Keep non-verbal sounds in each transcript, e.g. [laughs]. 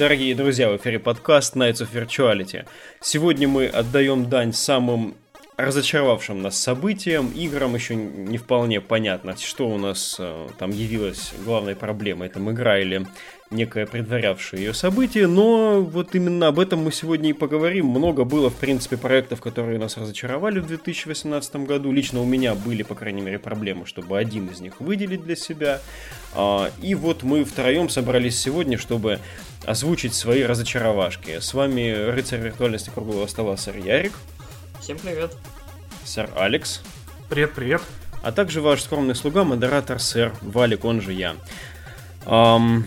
Дорогие друзья, в эфире подкаст Nights of Virtuality. Сегодня мы отдаем дань самым разочаровавшим нас событиям, играм еще не вполне понятно, что у нас э, там явилось главной проблемой, там игра или некое предварявшее ее событие, но вот именно об этом мы сегодня и поговорим. Много было, в принципе, проектов, которые нас разочаровали в 2018 году. Лично у меня были, по крайней мере, проблемы, чтобы один из них выделить для себя. А, и вот мы втроем собрались сегодня, чтобы озвучить свои разочаровашки. С вами рыцарь виртуальности круглого стола сэр Ярик. Всем привет. Сэр Алекс. Привет, привет. А также ваш скромный слуга, модератор сэр Валик, он же я. Um,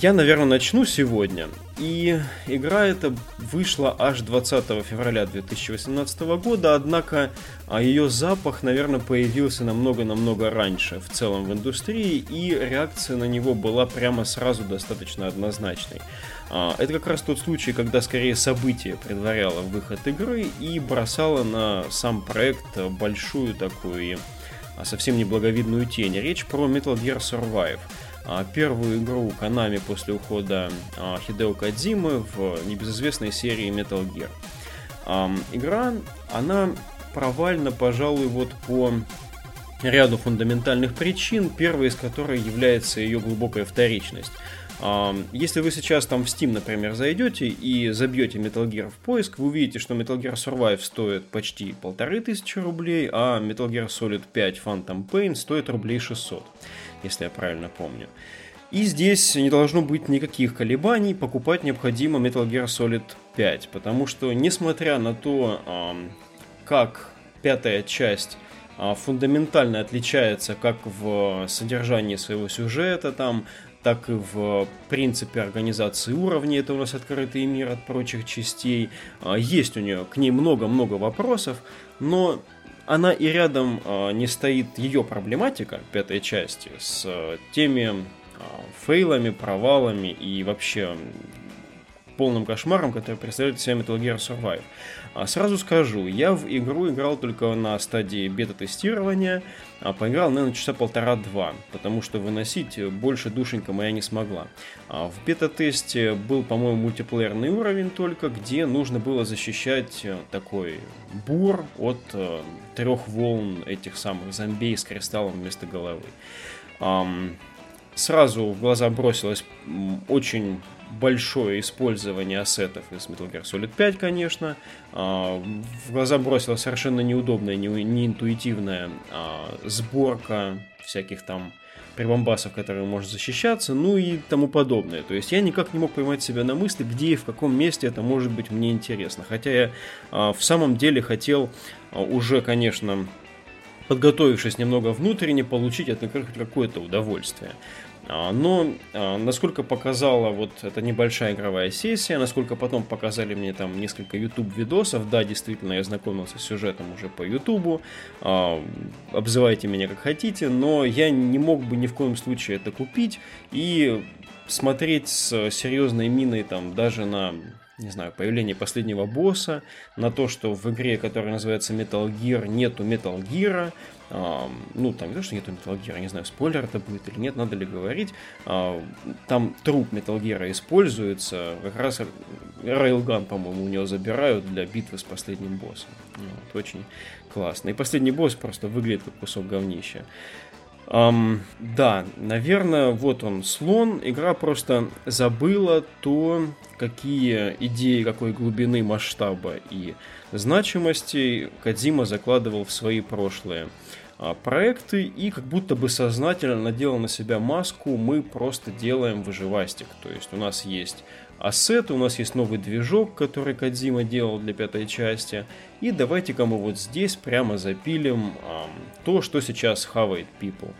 я, наверное, начну сегодня. И игра эта вышла аж 20 февраля 2018 года, однако а, ее запах, наверное, появился намного-намного раньше в целом в индустрии, и реакция на него была прямо сразу достаточно однозначной. А, это как раз тот случай, когда скорее событие предваряло выход игры и бросало на сам проект большую такую а, совсем неблаговидную тень. Речь про Metal Gear Survive – первую игру Konami после ухода а, Хидео Кадзимы в небезызвестной серии Metal Gear. Игра, она провальна, пожалуй, вот по ряду фундаментальных причин, первой из которых является ее глубокая вторичность. Если вы сейчас там в Steam, например, зайдете и забьете Metal Gear в поиск, вы увидите, что Metal Gear Survive стоит почти полторы тысячи рублей, а Metal Gear Solid 5 Phantom Pain стоит рублей 600 если я правильно помню. И здесь не должно быть никаких колебаний, покупать необходимо Metal Gear Solid 5, потому что, несмотря на то, как пятая часть а, фундаментально отличается как в содержании своего сюжета, там, так и в принципе организации уровней, это у нас открытый мир от прочих частей. А, есть у нее к ней много-много вопросов, но она и рядом э, не стоит ее проблематика пятой части с э, теми э, фейлами, провалами и вообще полным кошмаром, который представляет себя Metal Gear Survive. А сразу скажу, я в игру играл только на стадии бета-тестирования, а поиграл, наверное, часа полтора-два, потому что выносить больше душенька моя не смогла. А в бета-тесте был, по-моему, мультиплеерный уровень только, где нужно было защищать э, такой бур от э, трех волн этих самых зомбей с кристаллом вместо головы. Um, сразу в глаза бросилось очень большое использование ассетов из Metal Gear Solid 5, конечно. А, в глаза бросила совершенно неудобная, неинтуитивная а, сборка всяких там прибамбасов, которые может защищаться, ну и тому подобное. То есть я никак не мог поймать себя на мысли, где и в каком месте это может быть мне интересно. Хотя я а, в самом деле хотел уже, конечно, подготовившись немного внутренне, получить от игры какое-то удовольствие. А, но а, насколько показала вот эта небольшая игровая сессия, насколько потом показали мне там несколько YouTube видосов, да, действительно, я знакомился с сюжетом уже по YouTube, а, обзывайте меня как хотите, но я не мог бы ни в коем случае это купить и смотреть с серьезной миной там даже на не знаю, появление последнего босса, на то, что в игре, которая называется Metal Gear, нету Metal Gear, ну, там не то, что нету Metal Gear, не знаю, спойлер это будет или нет, надо ли говорить, а, там труп Metal Gear используется, как раз Railgun, по-моему, у него забирают для битвы с последним боссом. Вот, очень классно. И последний босс просто выглядит как кусок говнища. Um, да, наверное, вот он слон. Игра просто забыла то, какие идеи, какой глубины масштаба и значимости Кадзима закладывал в свои прошлые проекты и как будто бы сознательно надел на себя маску мы просто делаем выживастик. То есть у нас есть ассеты, у нас есть новый движок, который Кадзима делал для пятой части. И давайте-ка мы вот здесь прямо запилим а, то, что сейчас хавает People.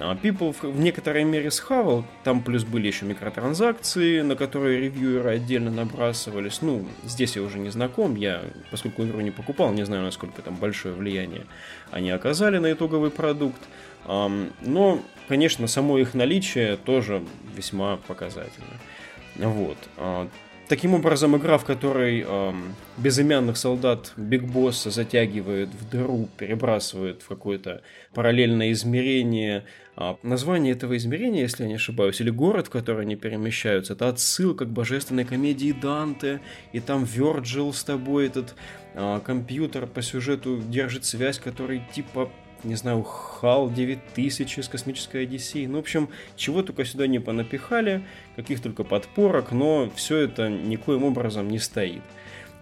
А, People в некоторой мере схавал, там плюс были еще микротранзакции, на которые ревьюеры отдельно набрасывались. Ну, здесь я уже не знаком, я, поскольку игру не покупал, не знаю, насколько там большое влияние они оказали на итоговый продукт. Но, конечно, само их наличие тоже весьма показательно. Вот. А, таким образом, игра, в которой э, безымянных солдат Биг Босса затягивает в дыру, перебрасывает в какое-то параллельное измерение. Э, название этого измерения, если я не ошибаюсь, или город, в который они перемещаются, это отсылка к божественной комедии Данте, и там Вёрджил с тобой, этот э, компьютер по сюжету держит связь, который типа не знаю, HAL 9000 из космической Одиссеи. Ну, в общем, чего только сюда не понапихали, каких только подпорок, но все это никоим образом не стоит.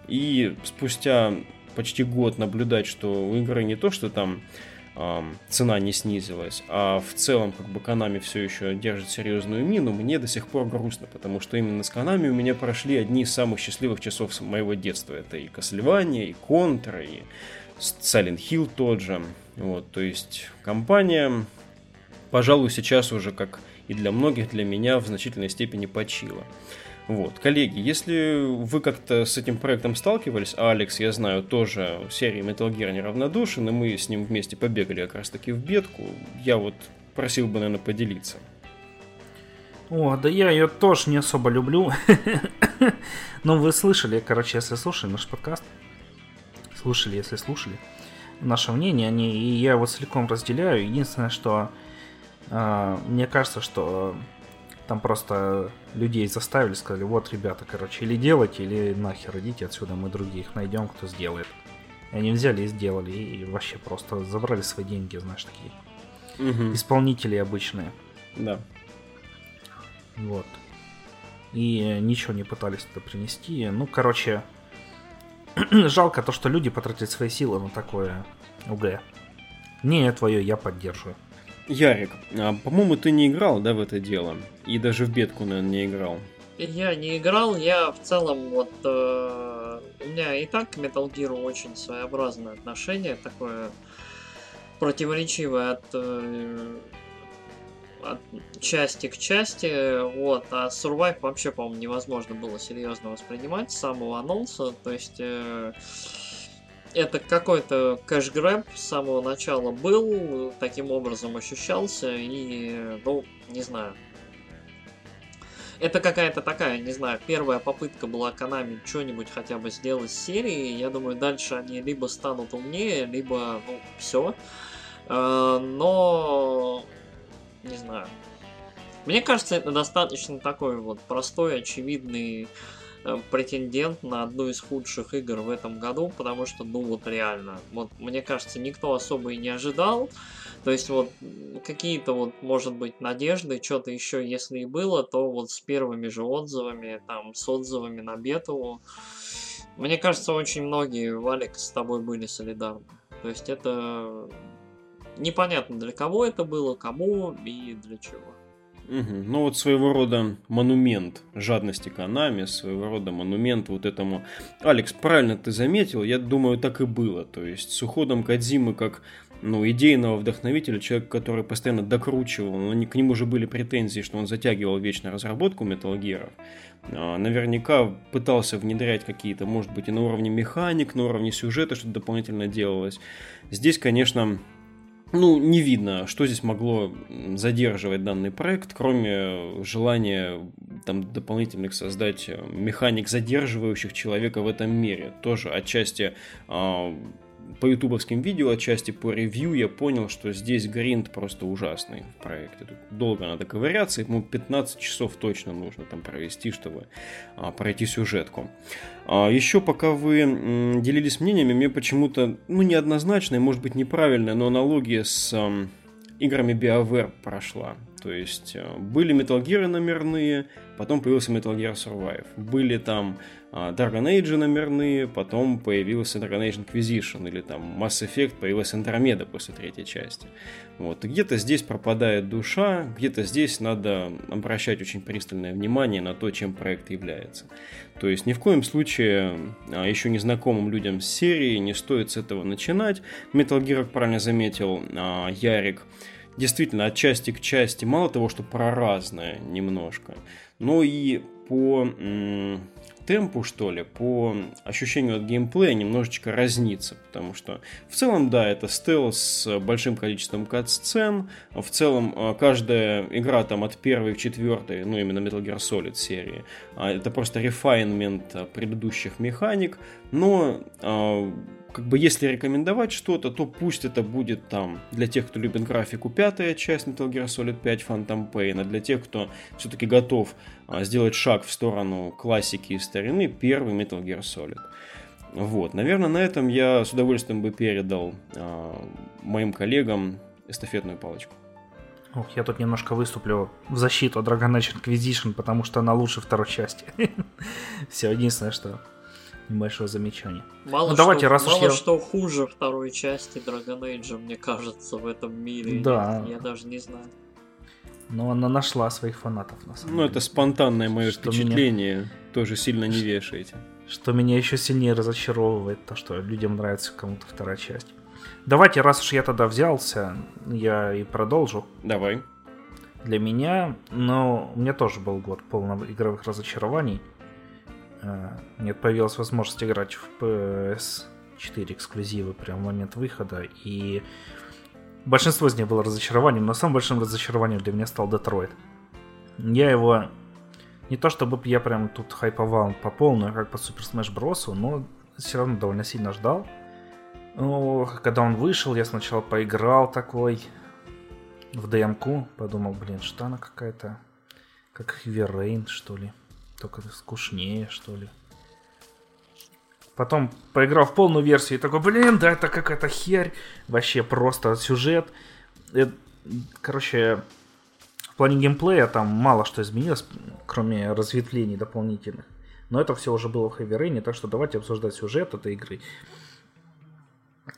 И спустя почти год наблюдать, что у игры не то, что там цена не снизилась, а в целом как бы Канами все еще держит серьезную мину, мне до сих пор грустно, потому что именно с Канами у меня прошли одни из самых счастливых часов моего детства. Это и Castlevania, и Contra, и Silent Hill тот же. Вот, то есть компания, пожалуй, сейчас уже, как и для многих, для меня в значительной степени почила. Вот, коллеги, если вы как-то с этим проектом сталкивались, а Алекс, я знаю, тоже в серии Metal Gear неравнодушен, и мы с ним вместе побегали как раз таки в бетку, я вот просил бы, наверное, поделиться. О, да я ее тоже не особо люблю. [laughs] Но вы слышали, короче, если слушали наш подкаст, слушали, если слушали, наше мнение, они, и я его целиком разделяю. Единственное, что э, мне кажется, что там просто людей заставили, сказали, вот, ребята, короче, или делайте, или нахер идите отсюда, мы других найдем, кто сделает. И они взяли и сделали, и вообще просто забрали свои деньги, знаешь, такие. Угу. Исполнители обычные. Да. Вот. И ничего не пытались туда принести. Ну, короче, [clears throat] жалко то, что люди потратят свои силы на такое УГ. Не твое, я поддерживаю. Ярик, а, по-моему, ты не играл, да, в это дело? И даже в бетку, наверное, не играл. Я не играл, я в целом вот... Э, у меня и так к Metal Gear очень своеобразное отношение, такое противоречивое от э, от части к части, вот, а Survive вообще, по-моему, невозможно было серьезно воспринимать с самого анонса, то есть э, это какой-то кэш-грэб с самого начала был, таким образом ощущался, и, ну, не знаю. Это какая-то такая, не знаю, первая попытка была Konami что-нибудь хотя бы сделать с серией. Я думаю, дальше они либо станут умнее, либо, ну, все. Э, но не знаю. Мне кажется, это достаточно такой вот простой, очевидный претендент на одну из худших игр в этом году, потому что, ну вот реально, вот мне кажется, никто особо и не ожидал. То есть вот какие-то вот, может быть, надежды, что-то еще, если и было, то вот с первыми же отзывами, там, с отзывами на бету, мне кажется, очень многие, Валик, с тобой были солидарны. То есть это непонятно для кого это было, кому и для чего. Угу. Ну вот своего рода монумент жадности Канами, своего рода монумент вот этому. Алекс, правильно ты заметил, я думаю, так и было. То есть с уходом Кадзимы как ну, идейного вдохновителя, человек, который постоянно докручивал, но к нему уже были претензии, что он затягивал вечно разработку Metal Gear. А, наверняка пытался внедрять какие-то, может быть, и на уровне механик, на уровне сюжета что-то дополнительно делалось. Здесь, конечно, ну, не видно, что здесь могло задерживать данный проект, кроме желания там дополнительных создать э, механик, задерживающих человека в этом мире. Тоже отчасти э, по ютубовским видео, отчасти по ревью я понял, что здесь гринд просто ужасный в проекте. Тут долго надо ковыряться, ему 15 часов точно нужно там провести, чтобы а, пройти сюжетку. А, еще пока вы м, делились мнениями, мне почему-то, ну, неоднозначная, может быть, неправильная, но аналогия с а, играми BioWare прошла. То есть э, были Metal Gear номерные, потом появился Metal Gear Survive. Были там а, Dragon Age номерные, потом появился Dragon Age Inquisition, или там Mass Effect, появилась Андромеда после третьей части. Вот. Где-то здесь пропадает душа, где-то здесь надо обращать очень пристальное внимание на то, чем проект является. То есть ни в коем случае а, еще незнакомым людям с серии не стоит с этого начинать. Metal Gear, как правильно заметил а, Ярик, действительно от части к части мало того, что про разное немножко, но и по темпу, что ли, по ощущению от геймплея немножечко разнится, потому что в целом, да, это стелс с большим количеством кат-сцен, в целом э, каждая игра там от первой к четвертой, ну именно Metal Gear Solid серии, а, это просто рефайнмент предыдущих механик, но а, как бы если рекомендовать что-то, то пусть это будет там для тех, кто любит графику пятая часть Metal Gear Solid 5 Phantom Pain, а для тех, кто все-таки готов а, сделать шаг в сторону классики и старины, первый Metal Gear Solid. Вот, наверное, на этом я с удовольствием бы передал а, моим коллегам эстафетную палочку. Ох, я тут немножко выступлю в защиту Dragon Age Inquisition, потому что она лучше второй части. [laughs] Все, единственное, что небольшое замечание. Мало, ну, что, давайте, раз мало уж я... что хуже второй части Dragon Age, мне кажется, в этом мире. Да. Я даже не знаю. Но она нашла своих фанатов, на самом Ну, деле. это спонтанное мое что впечатление. Меня... Тоже сильно не вешаете. Что меня еще сильнее разочаровывает, то, что людям нравится кому-то вторая часть. Давайте, раз уж я тогда взялся, я и продолжу. Давай. Для меня, но у меня тоже был год полный игровых разочарований. А, нет, появилась возможность играть в PS4 эксклюзивы прямо в момент выхода, и большинство из них было разочарованием, но самым большим разочарованием для меня стал Детройт. Я его... Не то чтобы я прям тут хайповал по полную, как по Super Smash Bros., но все равно довольно сильно ждал. Ну, когда он вышел, я сначала поиграл такой в ДМК, подумал, блин, что она какая-то, как Heavy что ли. Только скучнее, что ли. Потом поиграл в полную версию и такой, блин, да это какая-то херь. Вообще просто сюжет. Это, короче, в плане геймплея там мало что изменилось, кроме разветвлений дополнительных. Но это все уже было в Heavy Rain, так что давайте обсуждать сюжет этой игры.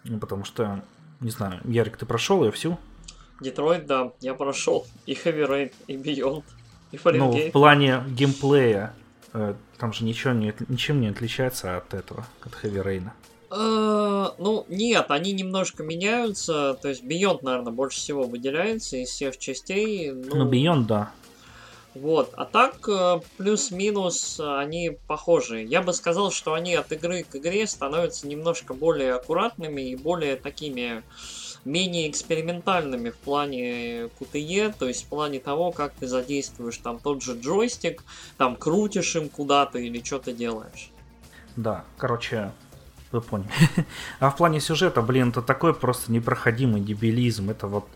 Ну, потому что, не знаю, Ярик, ты прошел ее всю? Детройт, да, я прошел. И Heavy Rain, и Beyond. Ну, в плане геймплея, э, там же ничего не, ничем не отличается от этого, от Heavy Rain. Uh, ну, нет, они немножко меняются. То есть Beyond, наверное, больше всего выделяется из всех частей. Ну, ну Beyond, да. Вот, а так э, плюс-минус они похожи. Я бы сказал, что они от игры к игре становятся немножко более аккуратными и более такими менее экспериментальными в плане QTE, то есть в плане того, как ты задействуешь там тот же джойстик, там крутишь им куда-то или что-то делаешь. Да, короче, вы поняли. [laughs] а в плане сюжета, блин, это такой просто непроходимый дебилизм. Это вот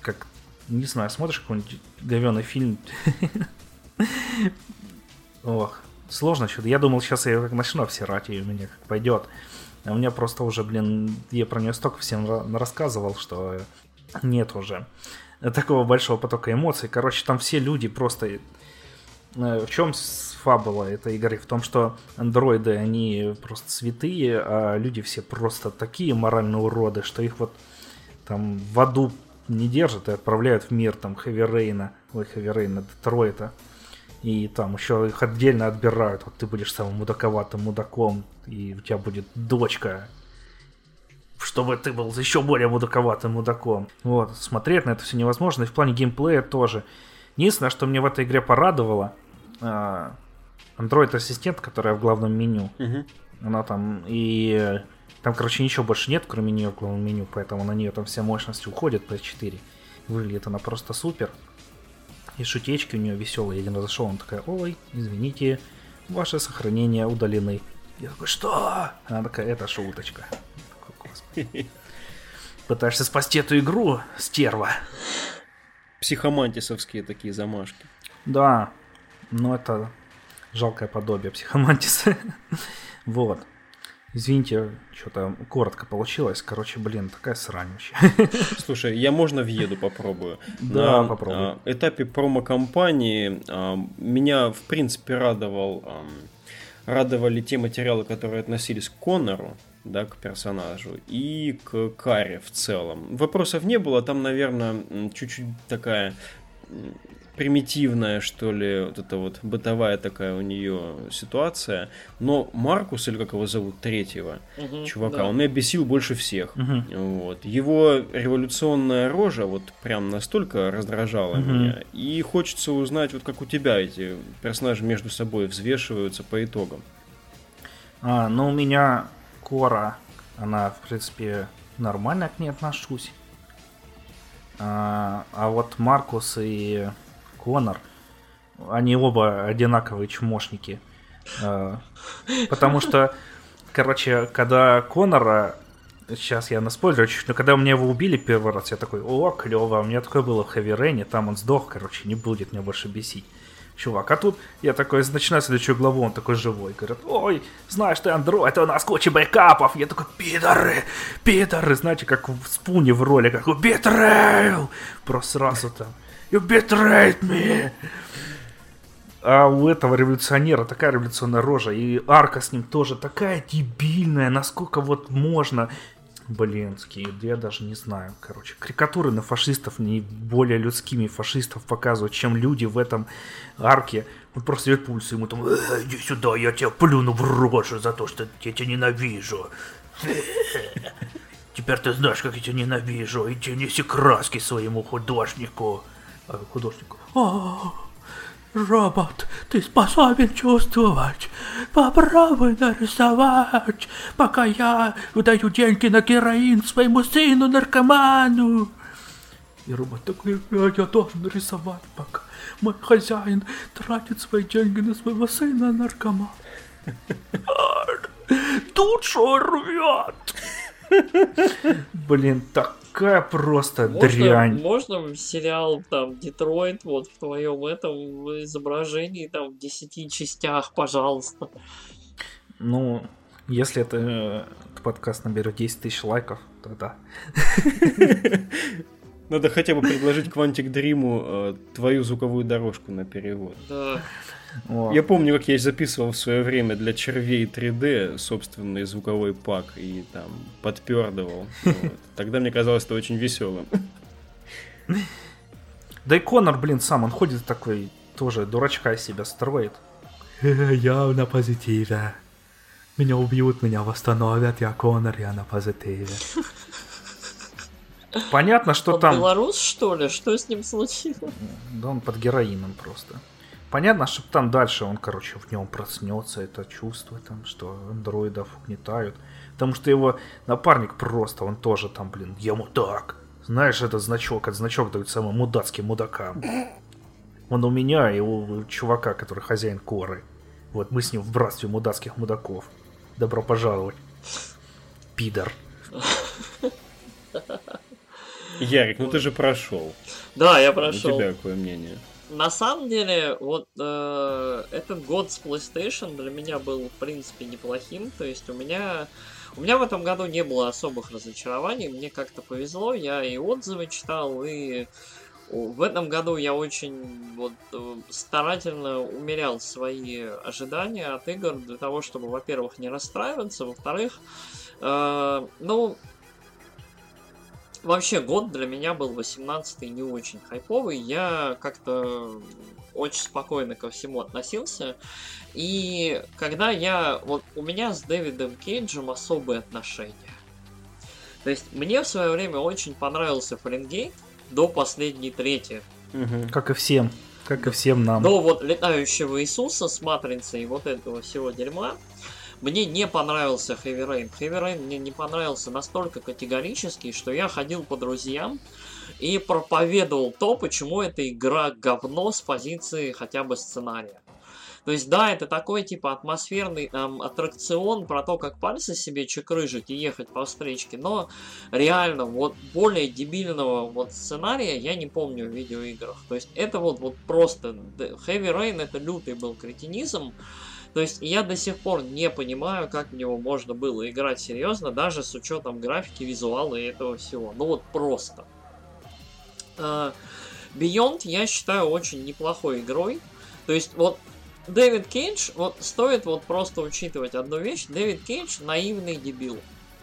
как, не знаю, смотришь какой-нибудь говеный фильм. [laughs] Ох, сложно что-то. Я думал, сейчас я как начну обсирать, и у меня как пойдет. У меня просто уже, блин, я про нее столько всем рассказывал, что нет уже такого большого потока эмоций. Короче, там все люди просто... Э, в чем фабула этой игры? В том, что андроиды, они просто святые, а люди все просто такие моральные уроды, что их вот там в аду не держат и отправляют в мир там Хэви Рейна, ой, Хэви Рейна, Детройта. И там еще их отдельно отбирают. Вот ты будешь самым мудаковатым мудаком, и у тебя будет дочка, чтобы ты был еще более мудаковатым мудаком. Вот, смотреть на это все невозможно. И в плане геймплея тоже. Единственное, что мне в этой игре порадовало, а, Android-ассистент, которая в главном меню. Угу. Она там и... Там, короче, ничего больше нет, кроме нее в главном меню, поэтому на нее там вся мощность уходит PS4. Выглядит она просто супер. И шутечки у нее веселые. Я один раз зашел, он такая, ой, извините, ваши сохранения удалены. Я такой, что? Она такая, это шуточка. Такой, [laughs] Пытаешься спасти эту игру, стерва. Психомантисовские такие замашки. Да, но это жалкое подобие психомантиса. [laughs] вот. Извините, что-то коротко получилось. Короче, блин, такая срань вообще. [laughs] Слушай, я можно въеду попробую. [laughs] Да, На попробуй. А, этапе промо-компании а, меня, в принципе, радовал, радовали те материалы, которые относились к Коннору, да, к персонажу, и к Каре в целом. Вопросов не было, там, наверное, чуть-чуть такая примитивная, что ли, вот эта вот бытовая такая у нее ситуация. Но Маркус, или как его зовут, третьего Мгм, чувака, да. он меня бесил больше всех. Мгм. Вот. Его революционная рожа вот прям настолько раздражала Мгм. меня. И хочется узнать, вот как у тебя эти персонажи между собой взвешиваются по итогам. А, ну, у меня Кора, она, в принципе, нормально к ней отношусь. А, а вот Маркус и Конор, они оба одинаковые чмошники. А, потому что, короче, когда Конора, сейчас я наспойлерю чуть, но когда мне его убили первый раз, я такой, о, клево, у меня такое было в Хэви Рейне, там он сдох, короче, не будет меня больше бесить. Чувак, а тут я такой, начинаю следующую главу, он такой живой. Говорят, ой, знаешь ты, андроид, у нас куча бэкапов. Я такой, пидоры, пидоры. Знаете, как в спуне в роли, как betrayal. Просто сразу там, you betrayed me. А у этого революционера такая революционная рожа, и арка с ним тоже такая дебильная, насколько вот можно. Блинские, да я даже не знаю, короче. Карикатуры на фашистов не более людскими фашистов показывают, чем люди в этом арке. Он просто идет по улице, ему там, «Э, иди сюда, я тебя плюну в рожу за то, что я тебя ненавижу. [laughs] Теперь ты знаешь, как я тебя ненавижу. Иди неси краски своему художнику. Художнику. «А, Робот, ты способен чувствовать. Попробуй нарисовать, пока я выдаю деньги на героин своему сыну наркоману. И робот такой, «А я должен нарисовать, пока мой хозяин тратит свои деньги на своего сына наркомана. Душу рвет. Блин, такая просто Можно, дрянь. можно сериал там Детройт вот в твоем этом изображении там в 10 частях, пожалуйста. Ну, если это э, подкаст наберет 10 тысяч лайков, то да. Надо хотя бы предложить Quantic Dream э, твою звуковую дорожку на перевод. Да. О, Я помню, как я записывал в свое время для червей 3D собственный звуковой пак и там подпердывал. Вот. Тогда мне казалось это очень веселым. Да и Конор, блин, сам, он ходит такой, тоже дурачка из себя строит. [laughs] Я на позитиве. Меня убьют, меня восстановят, я Конор, я на позитиве. Понятно, что Он там... белорус, что ли? Что с ним случилось? Да он под героином просто. Понятно, что там дальше он, короче, в нем проснется, это чувство там, что андроидов угнетают. Потому что его напарник просто, он тоже там, блин, я мудак. Знаешь, этот значок, этот значок дают самым мудацким мудакам. Он у меня и у чувака, который хозяин коры. Вот мы с ним в братстве мудацких мудаков. Добро пожаловать. Пидор. Ярик, ну ты же прошел. Да, я У прошел. тебя какое мнение? На самом деле, вот э, этот год с PlayStation для меня был, в принципе, неплохим. То есть у меня... У меня в этом году не было особых разочарований. Мне как-то повезло. Я и отзывы читал, и в этом году я очень вот, э, старательно умерял свои ожидания от игр для того, чтобы, во-первых, не расстраиваться, во-вторых, э, ну, Вообще, год для меня был 18-й не очень хайповый. Я как-то очень спокойно ко всему относился. И когда я... Вот у меня с Дэвидом Кейджем особые отношения. То есть мне в свое время очень понравился Фаренгейт до последней трети. Как и всем. Как и всем нам. До вот летающего Иисуса с матрицей и вот этого всего дерьма. Мне не понравился Heavy Rain. Heavy Rain мне не понравился настолько категорически, что я ходил по друзьям и проповедовал то, почему эта игра говно с позиции хотя бы сценария. То есть, да, это такой, типа, атмосферный эм, аттракцион про то, как пальцы себе чекрыжить и ехать по встречке, но реально, вот, более дебильного вот сценария я не помню в видеоиграх. То есть, это вот, вот просто... Heavy Rain это лютый был кретинизм, то есть я до сих пор не понимаю, как в него можно было играть серьезно, даже с учетом графики, визуала и этого всего. Ну вот просто. А, Beyond я считаю очень неплохой игрой. То есть вот Дэвид Кейдж, вот стоит вот просто учитывать одну вещь. Дэвид Кейдж наивный дебил.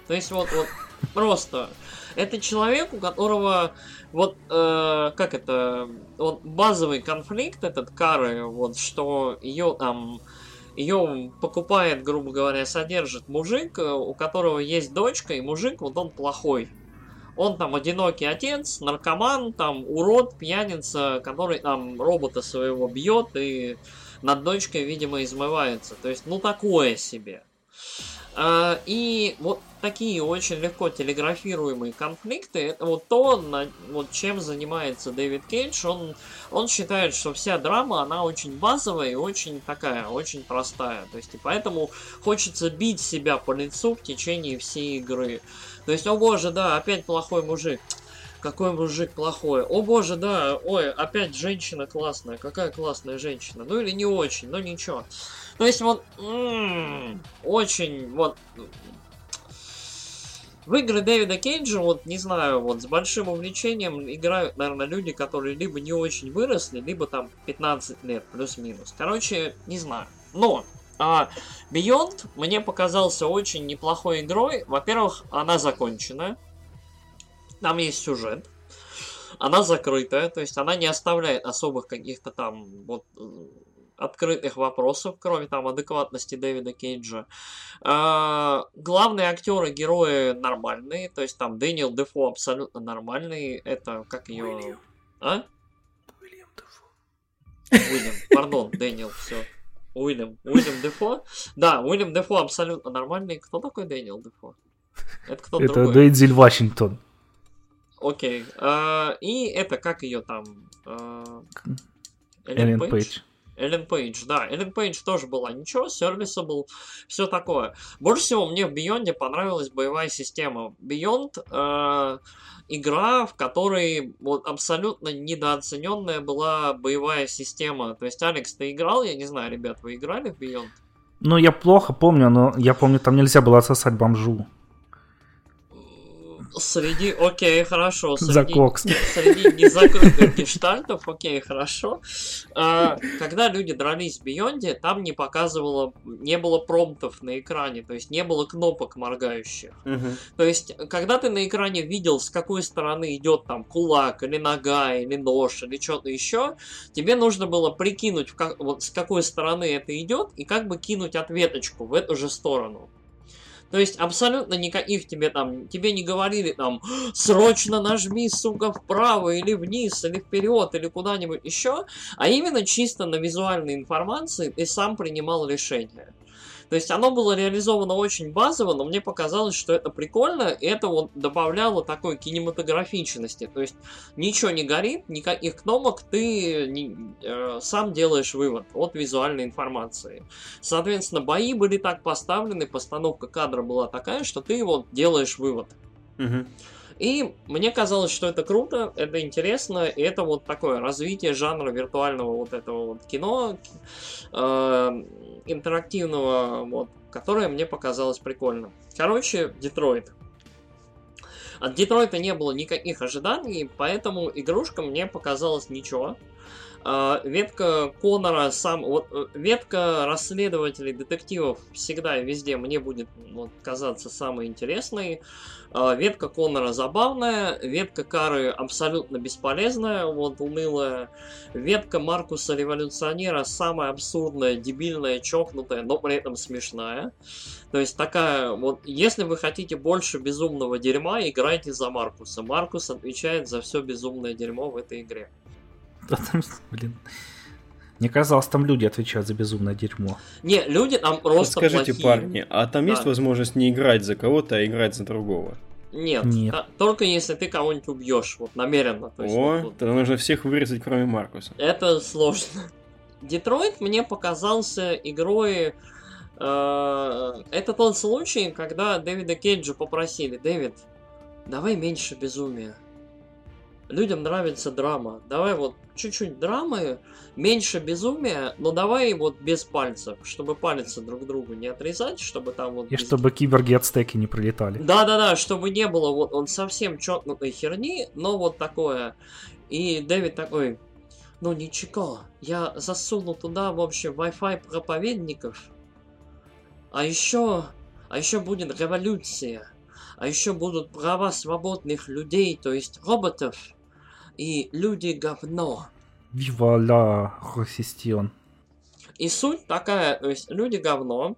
То есть вот, вот [laughs] просто. Это человек, у которого вот э, как это, вот базовый конфликт этот Кары, вот что ее там ее покупает, грубо говоря, содержит мужик, э, у которого есть дочка, и мужик, вот он плохой. Он там одинокий отец, наркоман, там урод, пьяница, который там робота своего бьет и над дочкой, видимо, измывается. То есть, ну такое себе. А, и вот такие очень легко телеграфируемые конфликты, это вот то, на, вот чем занимается Дэвид Кейдж. Он, он считает, что вся драма, она очень базовая и очень такая, очень простая. То есть, и поэтому хочется бить себя по лицу в течение всей игры. То есть, о боже, да, опять плохой мужик. Какой мужик плохой. О боже, да, ой, опять женщина классная. Какая классная женщина. Ну или не очень, но ничего. То есть вот м-м, очень вот в игры Дэвида Кейджа, вот, не знаю, вот, с большим увлечением играют, наверное, люди, которые либо не очень выросли, либо там 15 лет, плюс-минус. Короче, не знаю. Но, а, Beyond мне показался очень неплохой игрой. Во-первых, она закончена. Там есть сюжет. Она закрытая, то есть она не оставляет особых каких-то там вот открытых вопросов, кроме там адекватности Дэвида Кейджа. А, главные актеры, герои нормальные, то есть там Дэниел Дефо абсолютно нормальный. Это как ее... Уильям. А? Уильям Дефо. Уильям, пардон, Дэниел, все. Уильям. Уильям Дефо? Да, Уильям Дефо абсолютно нормальный. Кто такой Дэниел Дефо? Это кто Это другой. Дензел Вашингтон. Окей. А, и это как ее там? А, Эллен Пейдж. Эллен Пейдж, да, Эллен Пейдж тоже была ничего, был все такое. Больше всего мне в Beyond понравилась боевая система. Beyond э, игра, в которой вот абсолютно недооцененная была боевая система. То есть, Алекс, ты играл? Я не знаю, ребят, вы играли в Beyond? Ну, я плохо помню, но я помню, там нельзя было отсосать бомжу. Среди, окей, хорошо. Среди, За кокс. Среди незакрытых гештальтов, окей, хорошо. А, когда люди дрались в Бионде, там не показывало, не было промптов на экране, то есть не было кнопок моргающих. Угу. То есть, когда ты на экране видел, с какой стороны идет там кулак, или нога, или нож, или что-то еще, тебе нужно было прикинуть, как, вот, с какой стороны это идет, и как бы кинуть ответочку в эту же сторону. То есть абсолютно никаких тебе там, тебе не говорили там, срочно нажми, сука, вправо или вниз, или вперед, или куда-нибудь еще, а именно чисто на визуальной информации ты сам принимал решение. То есть оно было реализовано очень базово, но мне показалось, что это прикольно, и это вот добавляло такой кинематографичности. То есть ничего не горит, никаких кнопок, ты не, э, сам делаешь вывод от визуальной информации. Соответственно, бои были так поставлены, постановка кадра была такая, что ты вот делаешь вывод. Угу. И мне казалось, что это круто, это интересно, и это вот такое развитие жанра виртуального вот этого вот кино, э, интерактивного, вот, которое мне показалось прикольно. Короче, Детройт. От Детройта не было никаких ожиданий, поэтому игрушка мне показалась ничего. Ветка Конора сам, вот э, ветка расследователей, детективов всегда и везде мне будет вот, казаться самой интересной. Uh, ветка Конора забавная, ветка Кары абсолютно бесполезная, вот унылая. Ветка Маркуса Революционера самая абсурдная, дебильная, чокнутая, но при этом смешная. То есть такая, вот, если вы хотите больше безумного дерьма, играйте за Маркуса. Маркус отвечает за все безумное дерьмо в этой игре. Блин. Мне казалось, там люди отвечают за безумное дерьмо. Не, люди там просто Скажите, плохие. парни, а там да. есть возможность не играть за кого-то, а играть за другого? Нет, Нет. Та, только если ты кого-нибудь убьешь, вот намеренно. То есть, О, вот, тогда нужно всех вырезать, кроме Маркуса. Это сложно. [laughs] Детройт мне показался игрой... Э, это тот случай, когда Дэвида Кейджа попросили, Дэвид, давай меньше безумия людям нравится драма. Давай вот чуть-чуть драмы, меньше безумия, но давай вот без пальцев, чтобы пальцы друг другу не отрезать, чтобы там вот... И без... чтобы киберги от стеки не пролетали. Да-да-да, чтобы не было вот он совсем чокнутой херни, но вот такое. И Дэвид такой, ну ничего, я засуну туда, в общем, Wi-Fi проповедников, а еще, а еще будет революция. а еще будут права свободных людей, то есть роботов, и люди говно. Вива ла Росистион. И суть такая, то есть люди говно,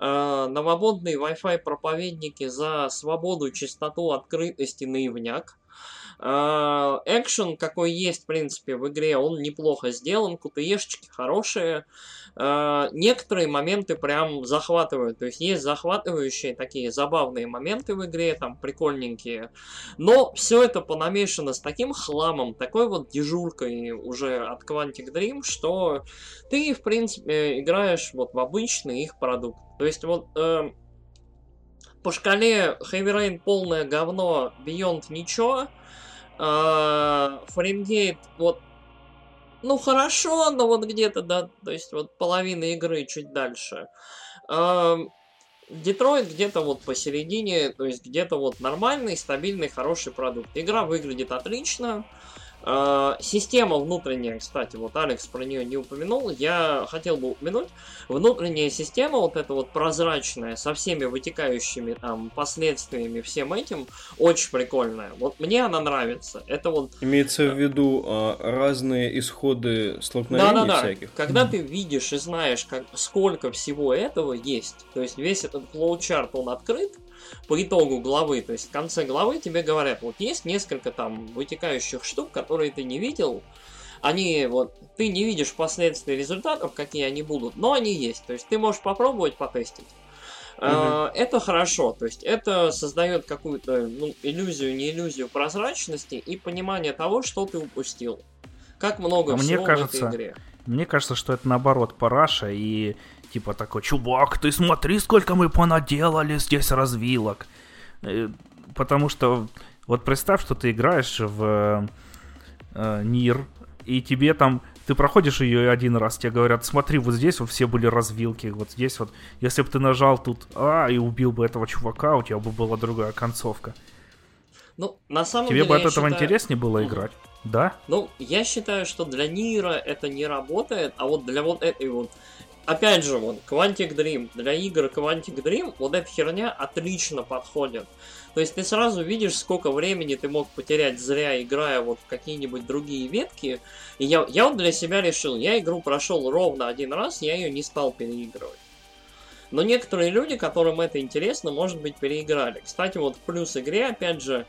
э, новомодные Wi-Fi проповедники за свободу, чистоту, открытость и наивняк. Э, экшен, какой есть, в принципе, в игре, он неплохо сделан, кутаешечки хорошие. Э, некоторые моменты прям захватывают. То есть есть захватывающие такие забавные моменты в игре, там прикольненькие. Но все это понамешано с таким хламом, такой вот дежуркой уже от Quantic Dream, что ты, в принципе, играешь вот в обычный их продукт. То есть вот э, по шкале Heavy Rain полное говно, Beyond ничего, Фаренгейт вот ну хорошо, но вот где-то, да, то есть вот половина игры чуть дальше. Детройт где-то вот посередине, то есть где-то вот нормальный, стабильный, хороший продукт. Игра выглядит отлично, а, система внутренняя, кстати, вот Алекс про нее не упомянул, я хотел бы упомянуть. Внутренняя система, вот эта вот прозрачная, со всеми вытекающими там последствиями всем этим, очень прикольная. Вот мне она нравится. Это вот... Имеется в виду а, разные исходы столкновений да, да, да. всяких? Когда ты видишь и знаешь, как, сколько всего этого есть, то есть весь этот флоучарт, он открыт, по итогу главы, то есть в конце главы тебе говорят, вот есть несколько там вытекающих штук, которые ты не видел, они вот, ты не видишь последствий результатов, какие они будут, но они есть, то есть ты можешь попробовать потестить. Угу. Это хорошо, то есть это создает какую-то ну, иллюзию, не иллюзию прозрачности и понимание того, что ты упустил. Как много а всего мне кажется, в этой игре. Мне кажется, что это наоборот параша, и типа такой, чувак, ты смотри, сколько мы понаделали здесь развилок. Э, потому что вот представь, что ты играешь в э, Нир, и тебе там ты проходишь ее один раз, тебе говорят, смотри, вот здесь вот все были развилки, вот здесь вот, если бы ты нажал тут А и убил бы этого чувака, у тебя бы была другая концовка. Ну, на самом Тебе деле, бы от этого считаю... интереснее было играть, да? Ну, я считаю, что для Нира это не работает, а вот для вот этой вот опять же, вот, Quantic Dream, для игр Quantic Dream вот эта херня отлично подходит. То есть ты сразу видишь, сколько времени ты мог потерять зря, играя вот в какие-нибудь другие ветки. И я, я вот для себя решил, я игру прошел ровно один раз, я ее не стал переигрывать. Но некоторые люди, которым это интересно, может быть, переиграли. Кстати, вот плюс игре, опять же,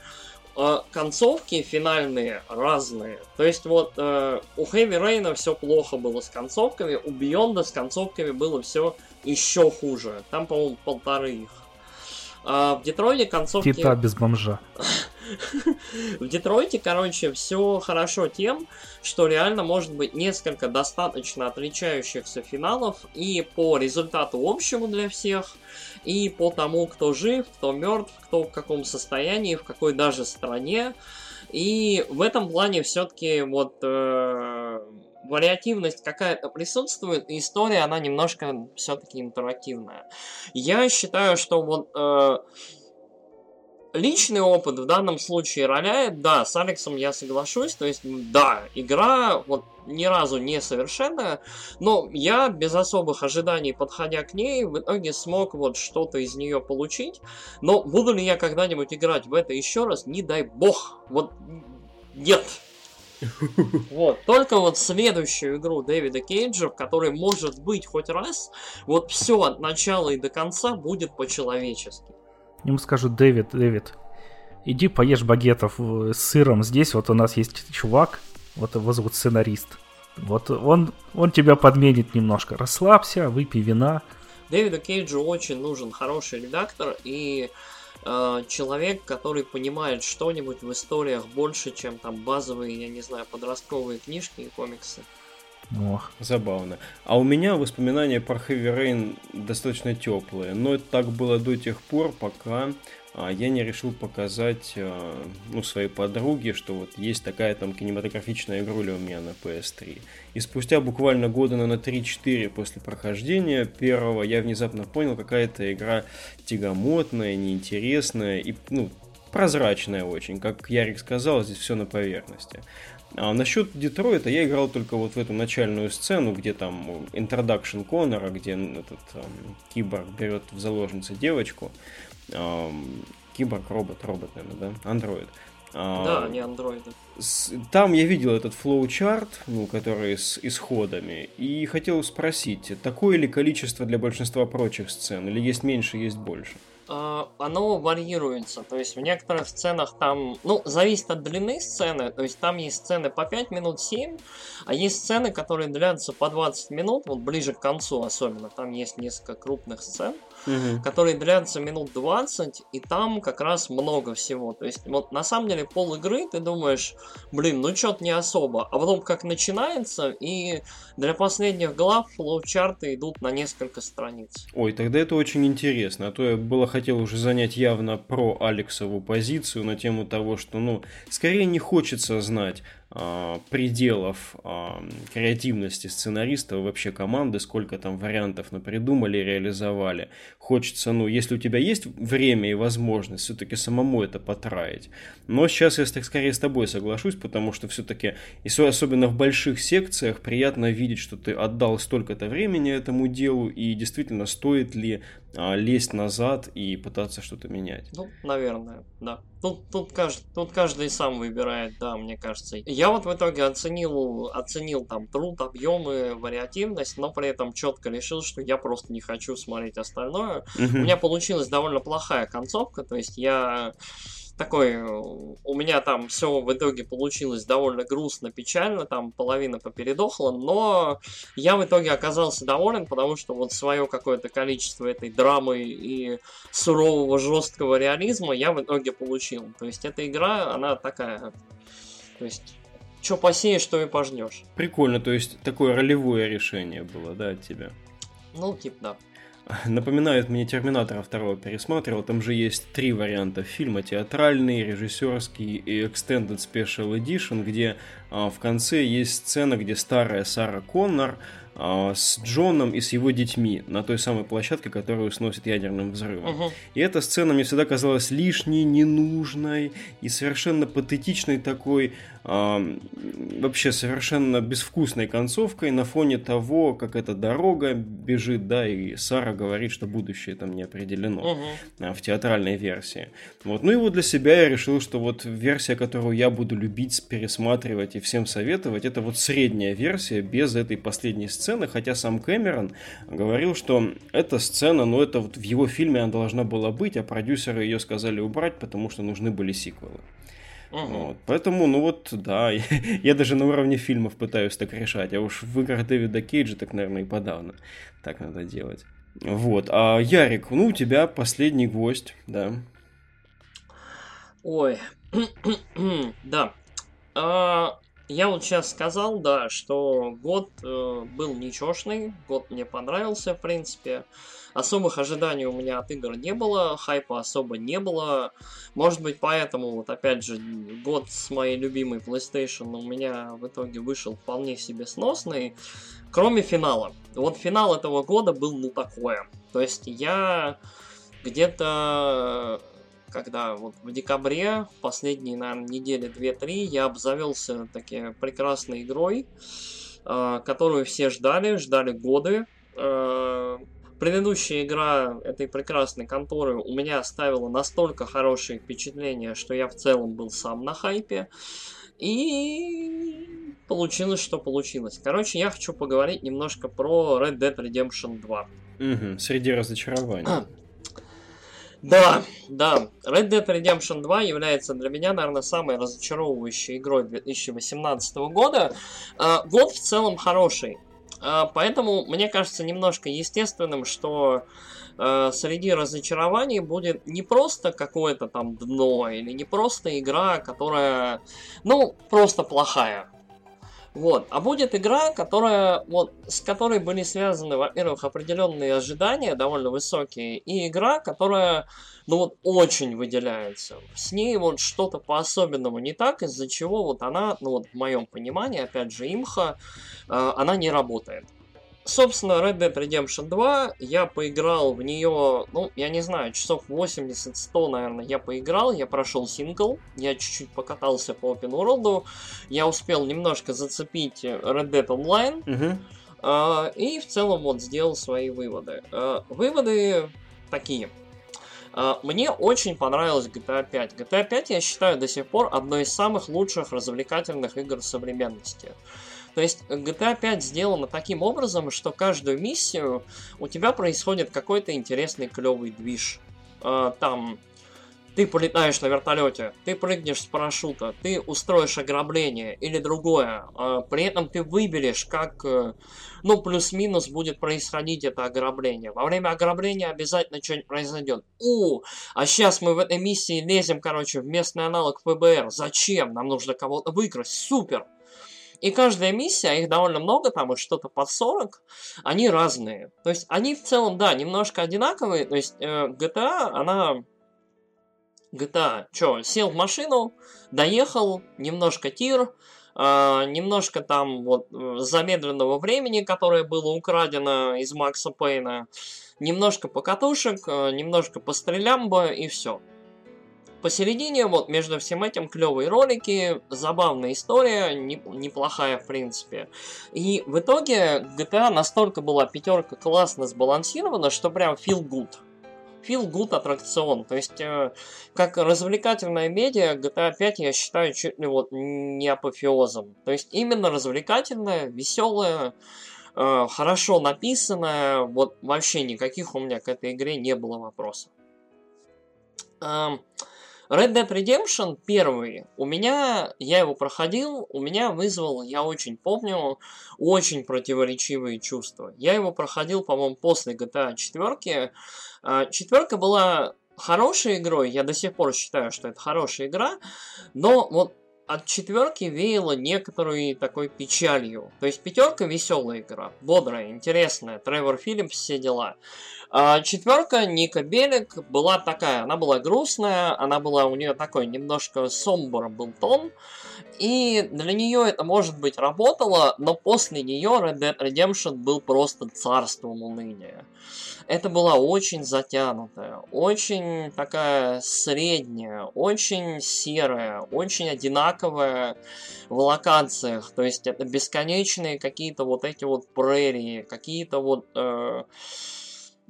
э, концовки финальные разные. То есть вот э, у Heavy Rain все плохо было с концовками, у Beyond с концовками было все еще хуже. Там, по-моему, полторы их. А в Детройте концовки... Кита без бомжа. [laughs] В Детройте, короче, все хорошо тем, что реально может быть несколько достаточно отличающихся финалов и по результату общему для всех, и по тому, кто жив, кто мертв, кто в каком состоянии, в какой даже стране. И в этом плане все-таки вот э, вариативность какая-то присутствует, и история, она немножко все-таки интерактивная. Я считаю, что вот э, личный опыт в данном случае роляет, да, с Алексом я соглашусь, то есть, да, игра вот ни разу не совершенная, но я без особых ожиданий, подходя к ней, в итоге смог вот что-то из нее получить, но буду ли я когда-нибудь играть в это еще раз, не дай бог, вот нет, [laughs] вот. Только вот следующую игру Дэвида Кейджа, в которой может быть хоть раз, вот все от начала и до конца будет по-человечески. Ему скажут, Дэвид, Дэвид, иди поешь багетов с сыром. Здесь вот у нас есть чувак, вот его зовут сценарист. Вот он, он тебя подменит немножко. Расслабься, выпей вина. Дэвиду Кейджу очень нужен хороший редактор и э, человек, который понимает что-нибудь в историях больше, чем там базовые, я не знаю, подростковые книжки и комиксы. Ох. Забавно. А у меня воспоминания про Heavy Rain достаточно теплые, но так было до тех пор, пока а, я не решил показать а, ну, своей подруге, что вот есть такая там кинематографичная игруля у меня на PS3. И спустя буквально года на 3-4 после прохождения первого я внезапно понял, какая-то игра тягомотная, неинтересная и ну, прозрачная очень. Как Ярик сказал, здесь все на поверхности. А насчет Детройта я играл только вот в эту начальную сцену, где там introduction Конора, где этот эм, киборг берет в заложницы девочку. Эм, Киборг, робот, робот, наверное, да? Андроид. Да, не андроиды. Там я видел этот флоу-чарт, ну, который с исходами, и хотел спросить, такое ли количество для большинства прочих сцен, или есть меньше, есть больше? А, оно варьируется. То есть в некоторых сценах там, ну, зависит от длины сцены. То есть там есть сцены по 5 минут 7, а есть сцены, которые длятся по 20 минут, вот ближе к концу особенно. Там есть несколько крупных сцен угу. которые длятся минут 20, и там как раз много всего. То есть, вот на самом деле пол игры ты думаешь, блин, ну что-то не особо. А потом как начинается, и для последних глав флоу-чарты идут на несколько страниц. Ой, тогда это очень интересно. А то я было хотел уже занять явно про Алексову позицию на тему того, что, ну, скорее не хочется знать, пределов а, креативности сценариста вообще команды, сколько там вариантов напридумали, реализовали. Хочется, ну, если у тебя есть время и возможность, все-таки самому это потраить. Но сейчас я скорее с тобой соглашусь, потому что все-таки, особенно в больших секциях, приятно видеть, что ты отдал столько-то времени этому делу, и действительно стоит ли а, лезть назад и пытаться что-то менять. Ну, наверное, да. Тут, тут, каждый, тут каждый сам выбирает, да, мне кажется. Я вот в итоге оценил, оценил там труд, объемы, вариативность, но при этом четко решил, что я просто не хочу смотреть остальное. У меня получилась довольно плохая концовка, то есть я такой, э, у меня там все в итоге получилось довольно грустно, печально, там половина попередохла, но я в итоге оказался доволен, потому что вот свое какое-то количество этой драмы и сурового жесткого реализма я в итоге получил. То есть эта игра, она такая, то есть что посеешь, что и пожнешь. Прикольно, то есть такое ролевое решение было, да, от тебя? Ну, типа, да. Напоминает мне Терминатора второго пересматривал. Там же есть три варианта фильма. Театральный, режиссерский и Extended Special Edition, где а, в конце есть сцена, где старая Сара Коннор а, с Джоном и с его детьми на той самой площадке, которую сносит ядерным взрывом. Угу. И эта сцена мне всегда казалась лишней, ненужной и совершенно патетичной такой, э, вообще совершенно безвкусной концовкой на фоне того, как эта дорога бежит, да, и Сара говорит, что будущее там не определено угу. а, в театральной версии. Вот. Ну и вот для себя я решил, что вот версия, которую я буду любить, пересматривать и всем советовать, это вот средняя версия без этой последней сцены сцены, хотя сам Кэмерон говорил, что эта сцена, ну это вот в его фильме она должна была быть, а продюсеры ее сказали убрать, потому что нужны были сиквелы. Угу. Вот. Поэтому, ну вот, да, [laughs] я, я даже на уровне фильмов пытаюсь так решать, а уж в играх Дэвида Кейджа так, наверное, и подавно так надо делать. Вот, а Ярик, ну у тебя последний гвоздь, да. Ой, [clears throat] да. А, я вот сейчас сказал, да, что год э, был ничешный, год мне понравился, в принципе. Особых ожиданий у меня от игр не было, хайпа особо не было. Может быть, поэтому, вот опять же, год с моей любимой PlayStation у меня в итоге вышел вполне себе сносный, кроме финала. Вот финал этого года был ну такое. То есть я где-то когда вот в декабре, последние, наверное, недели 2-3, я обзавелся таки прекрасной игрой, э, которую все ждали, ждали годы. Э, предыдущая игра этой прекрасной конторы у меня оставила настолько хорошее впечатление, что я в целом был сам на хайпе. И получилось, что получилось. Короче, я хочу поговорить немножко про Red Dead Redemption 2. Угу, среди разочарований. Да, да. Red Dead Redemption 2 является для меня, наверное, самой разочаровывающей игрой 2018 года. А, год в целом хороший. А, поэтому мне кажется немножко естественным, что а, среди разочарований будет не просто какое-то там дно или не просто игра, которая, ну, просто плохая. Вот. А будет игра, которая, вот, с которой были связаны, во-первых, определенные ожидания довольно высокие, и игра, которая, ну вот, очень выделяется. С ней вот что-то по-особенному не так, из-за чего вот она, ну вот, в моем понимании, опять же, имха, э, она не работает. Собственно, Red Dead Redemption 2, я поиграл в нее, ну, я не знаю, часов 80-100, наверное, я поиграл, я прошел сингл, я чуть-чуть покатался по Open World, я успел немножко зацепить Red Dead Online, угу. э, и в целом вот сделал свои выводы. Э, выводы такие. А, мне очень понравилась GTA 5. GTA 5 я считаю до сих пор одной из самых лучших развлекательных игр современности. То есть GTA 5 сделана таким образом, что каждую миссию у тебя происходит какой-то интересный клевый движ. А, там ты полетаешь на вертолете, ты прыгнешь с парашюта, ты устроишь ограбление или другое. А, при этом ты выберешь, как, э, ну, плюс-минус будет происходить это ограбление. Во время ограбления обязательно что-нибудь произойдет. У, а сейчас мы в этой миссии лезем, короче, в местный аналог ФБР. Зачем? Нам нужно кого-то выкрасть. Супер! И каждая миссия, их довольно много, там их что-то под 40, они разные. То есть они в целом, да, немножко одинаковые. То есть э, GTA, она GTA, чё, сел в машину, доехал, немножко тир, Uh, немножко там вот э, замедленного времени, которое было украдено из Макса Пейна, немножко покатушек, uh, немножко пострелямба и все. Посередине, вот между всем этим, клевые ролики, забавная история, не, неплохая в принципе. И в итоге GTA настолько была пятерка классно сбалансирована, что прям feel good feel good аттракцион. То есть, э, как развлекательная медиа, GTA 5 я считаю чуть ли вот не апофеозом. То есть, именно развлекательная, веселая, э, хорошо написанная, вот вообще никаких у меня к этой игре не было вопросов. Э, Red Dead Redemption первый, у меня, я его проходил, у меня вызвал, я очень помню, очень противоречивые чувства. Я его проходил, по-моему, после GTA 4. А, четверка была хорошей игрой, я до сих пор считаю, что это хорошая игра, но вот от четверки веяло некоторой такой печалью. То есть пятерка веселая игра, бодрая, интересная, Тревор Филлипс, все дела. А четверка Ника Белик была такая, она была грустная, она была у нее такой немножко сомбр был тон, и для нее это, может быть, работало, но после нее Red Dead Redemption был просто царством уныния. Это была очень затянутая, очень такая средняя, очень серая, очень одинаковая в локациях. То есть это бесконечные какие-то вот эти вот прерии, какие-то вот... Э,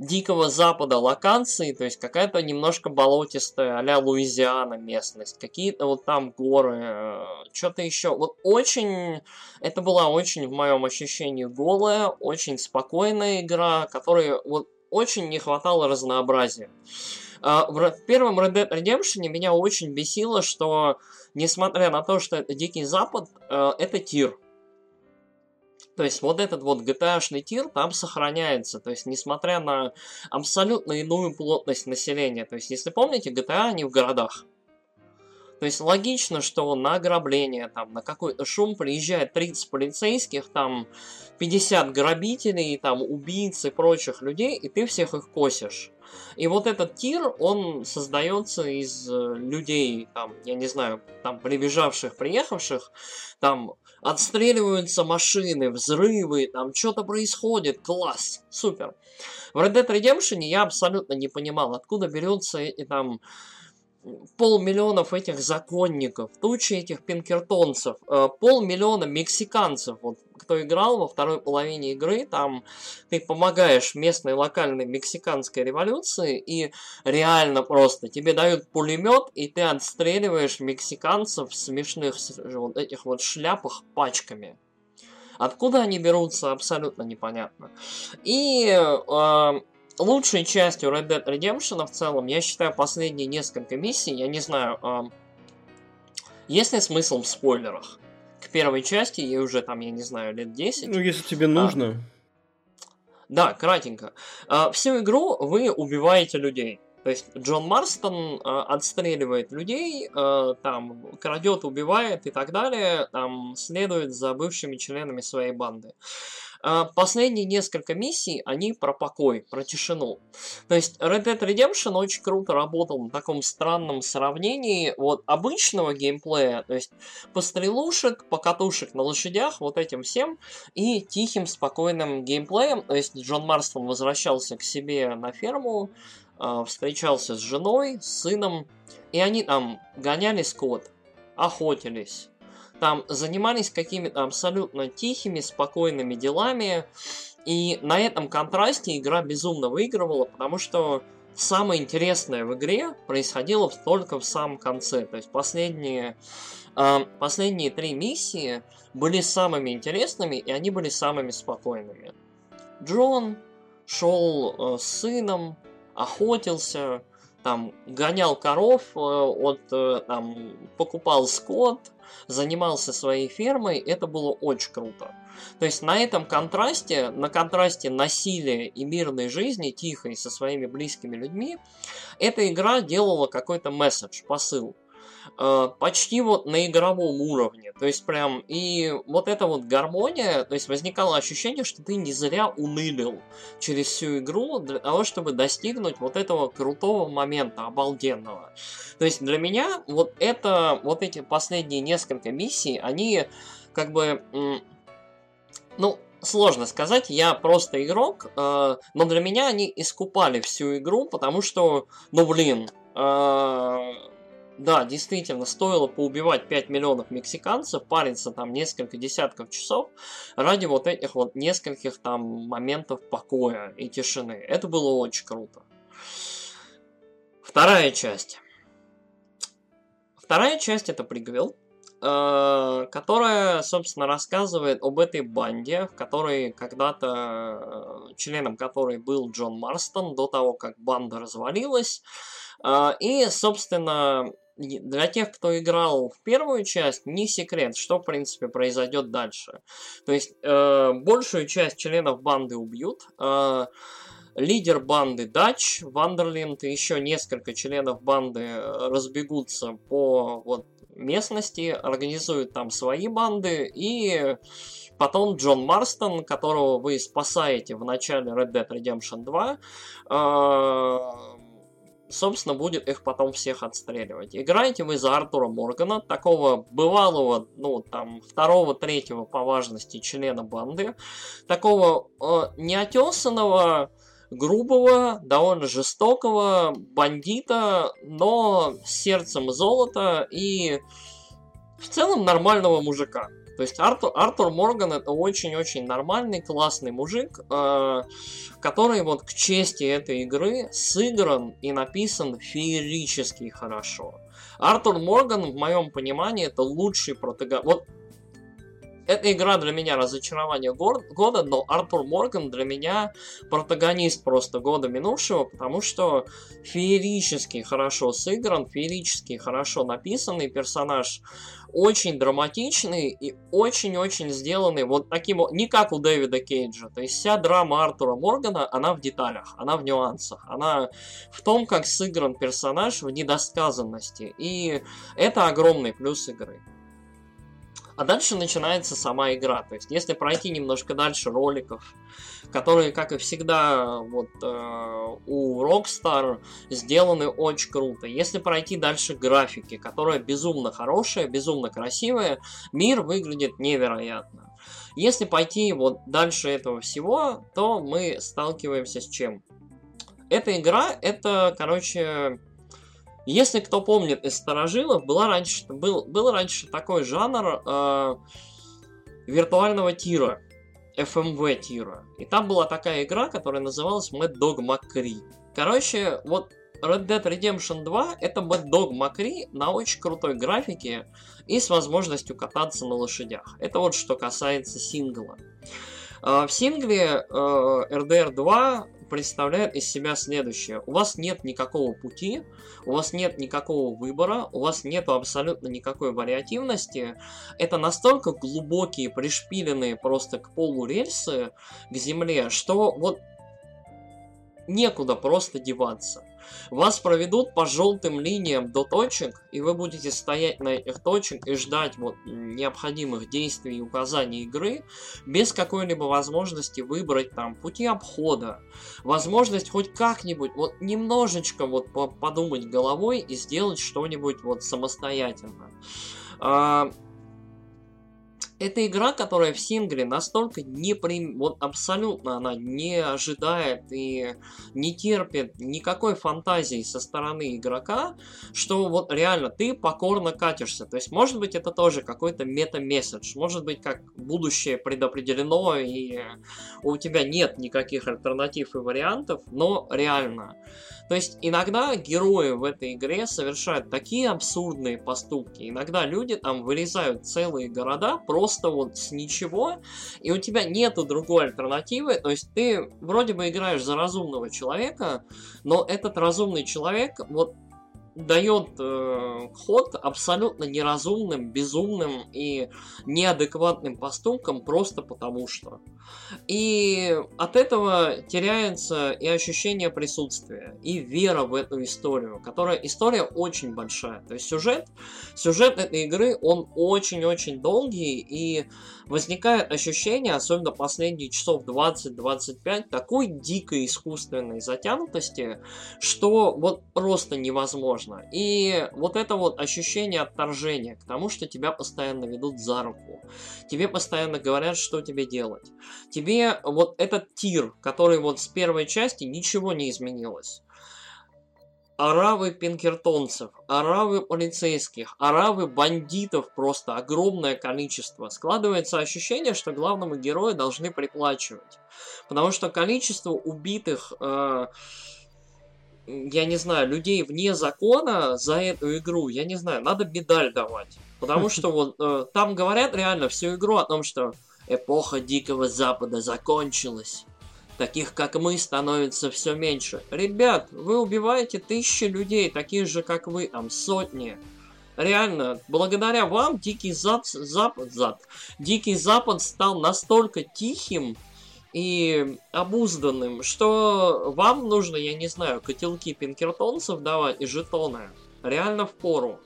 Дикого Запада локации, то есть какая-то немножко болотистая, а Луизиана местность, какие-то вот там горы, э, что-то еще. Вот очень, это была очень, в моем ощущении, голая, очень спокойная игра, которой вот очень не хватало разнообразия. А, в первом Red Dead Redemption меня очень бесило, что, несмотря на то, что это Дикий Запад, э, это тир. То есть вот этот вот GTA-шный тир там сохраняется. То есть несмотря на абсолютно иную плотность населения. То есть если помните, GTA они в городах. То есть логично, что на ограбление, там, на какой-то шум приезжает 30 полицейских, там 50 грабителей, там убийц и прочих людей, и ты всех их косишь. И вот этот тир, он создается из э, людей, там, я не знаю, там, прибежавших, приехавших, там, отстреливаются машины, взрывы, там, что-то происходит, класс, супер. В Red Dead Redemption я абсолютно не понимал, откуда берется эти там полмиллионов этих законников, тучи этих пинкертонцев, э, полмиллиона мексиканцев. Вот кто играл во второй половине игры, там ты помогаешь местной локальной мексиканской революции, и реально просто тебе дают пулемет, и ты отстреливаешь мексиканцев в смешных вот этих вот шляпах пачками. Откуда они берутся, абсолютно непонятно. И э, лучшей частью Red Dead Redemption в целом, я считаю, последние несколько миссий, я не знаю, э, есть ли смысл в спойлерах? К первой части, ей уже там, я не знаю, лет 10. Ну, если тебе нужно. А, да, кратенько. А, всю игру вы убиваете людей. То есть Джон Марстон э, отстреливает людей, э, там крадет, убивает и так далее, там следует за бывшими членами своей банды. Последние несколько миссий, они про покой, про тишину. То есть Red Dead Redemption очень круто работал на таком странном сравнении вот обычного геймплея, то есть пострелушек, покатушек на лошадях, вот этим всем, и тихим, спокойным геймплеем. То есть Джон Марстон возвращался к себе на ферму, а, встречался с женой, с сыном, и они там гоняли скот, охотились, там занимались какими-то абсолютно тихими, спокойными делами. И на этом контрасте игра безумно выигрывала, потому что самое интересное в игре происходило только в самом конце. То есть последние, э, последние три миссии были самыми интересными, и они были самыми спокойными. Джон шел э, с сыном, охотился, там гонял коров, э, от, э, там, покупал скот, занимался своей фермой, это было очень круто. То есть на этом контрасте, на контрасте насилия и мирной жизни, тихой, со своими близкими людьми, эта игра делала какой-то месседж, посыл. Э, почти вот на игровом уровне. То есть прям, и вот эта вот гармония, то есть возникало ощущение, что ты не зря унылил через всю игру для того, чтобы достигнуть вот этого крутого момента, обалденного. То есть для меня вот это, вот эти последние несколько миссий, они как бы, ну, сложно сказать, я просто игрок, э, но для меня они искупали всю игру, потому что, ну блин, э, да, действительно, стоило поубивать 5 миллионов мексиканцев, париться там несколько десятков часов ради вот этих вот нескольких там моментов покоя и тишины. Это было очень круто. Вторая часть. Вторая часть это приквел, э, которая, собственно, рассказывает об этой банде, в которой когда-то, э, членом которой был Джон Марстон, до того, как банда развалилась. Э, и, собственно, для тех, кто играл в первую часть, не секрет, что, в принципе, произойдет дальше. То есть, э, большую часть членов банды убьют. Э, лидер банды Дач, Вандерленд и еще несколько членов банды э, разбегутся по вот, местности, организуют там свои банды, и потом Джон Марстон, которого вы спасаете в начале Red Dead Redemption 2, э, собственно, будет их потом всех отстреливать. Играете вы за Артура Моргана, такого бывалого, ну, там, второго, третьего по важности члена банды, такого э, неотесанного, грубого, довольно жестокого бандита, но с сердцем золота и в целом нормального мужика. То есть Артур, Артур Морган это очень-очень нормальный, классный мужик, э, который вот к чести этой игры сыгран и написан феерически хорошо. Артур Морган, в моем понимании, это лучший протагонист. Вот эта игра для меня разочарование года, но Артур Морган для меня протагонист просто года минувшего, потому что феерически хорошо сыгран, феерически хорошо написанный персонаж, очень драматичный и очень-очень сделанный вот таким, не как у Дэвида Кейджа. То есть вся драма Артура Моргана, она в деталях, она в нюансах, она в том, как сыгран персонаж в недосказанности. И это огромный плюс игры. А дальше начинается сама игра. То есть, если пройти немножко дальше роликов, которые, как и всегда, вот э, у Rockstar сделаны очень круто. Если пройти дальше графики, которая безумно хорошая, безумно красивая, мир выглядит невероятно. Если пойти вот дальше этого всего, то мы сталкиваемся с чем? Эта игра, это, короче, если кто помнит из старожилов, была раньше, был, был раньше такой жанр э, виртуального тира, FMV тира. И там была такая игра, которая называлась Mad Dog McCree. Короче, вот Red Dead Redemption 2 это Mad Dog McCree на очень крутой графике и с возможностью кататься на лошадях. Это вот что касается сингла. В сингле э, RDR 2 представляет из себя следующее. У вас нет никакого пути, у вас нет никакого выбора, у вас нет абсолютно никакой вариативности. Это настолько глубокие, пришпиленные просто к полу рельсы, к земле, что вот некуда просто деваться. Вас проведут по желтым линиям до точек, и вы будете стоять на этих точках и ждать вот необходимых действий и указаний игры, без какой-либо возможности выбрать там пути обхода, возможность хоть как-нибудь, вот немножечко вот подумать головой и сделать что-нибудь вот самостоятельно. Это игра, которая в сингле настолько не при... вот абсолютно она не ожидает и не терпит никакой фантазии со стороны игрока, что вот реально ты покорно катишься. То есть, может быть, это тоже какой-то мета-месседж, может быть, как будущее предопределено, и у тебя нет никаких альтернатив и вариантов, но реально. То есть иногда герои в этой игре совершают такие абсурдные поступки. Иногда люди там вырезают целые города просто вот с ничего, и у тебя нету другой альтернативы. То есть ты вроде бы играешь за разумного человека, но этот разумный человек вот дает э, ход абсолютно неразумным, безумным и неадекватным поступкам просто потому что. И от этого теряется и ощущение присутствия, и вера в эту историю, которая история очень большая. То есть сюжет, сюжет этой игры, он очень-очень долгий, и возникает ощущение, особенно последние часов 20-25, такой дикой искусственной затянутости, что вот просто невозможно. И вот это вот ощущение отторжения к тому, что тебя постоянно ведут за руку, тебе постоянно говорят, что тебе делать. Тебе вот этот тир, который вот с первой части ничего не изменилось оравы пинкертонцев, оравы полицейских, оравы бандитов просто огромное количество. Складывается ощущение, что главному герою должны приплачивать. Потому что количество убитых, э, я не знаю, людей вне закона за эту игру, я не знаю, надо медаль давать. Потому [laughs] что вот э, там говорят реально всю игру о том, что эпоха Дикого Запада закончилась. Таких, как мы, становится все меньше. Ребят, вы убиваете тысячи людей, таких же, как вы, там, сотни. Реально, благодаря вам Дикий Зап... Запад, Зап... Дикий Запад стал настолько тихим и обузданным, что вам нужно, я не знаю, котелки пинкертонцев давать и жетоны. Реально в пору.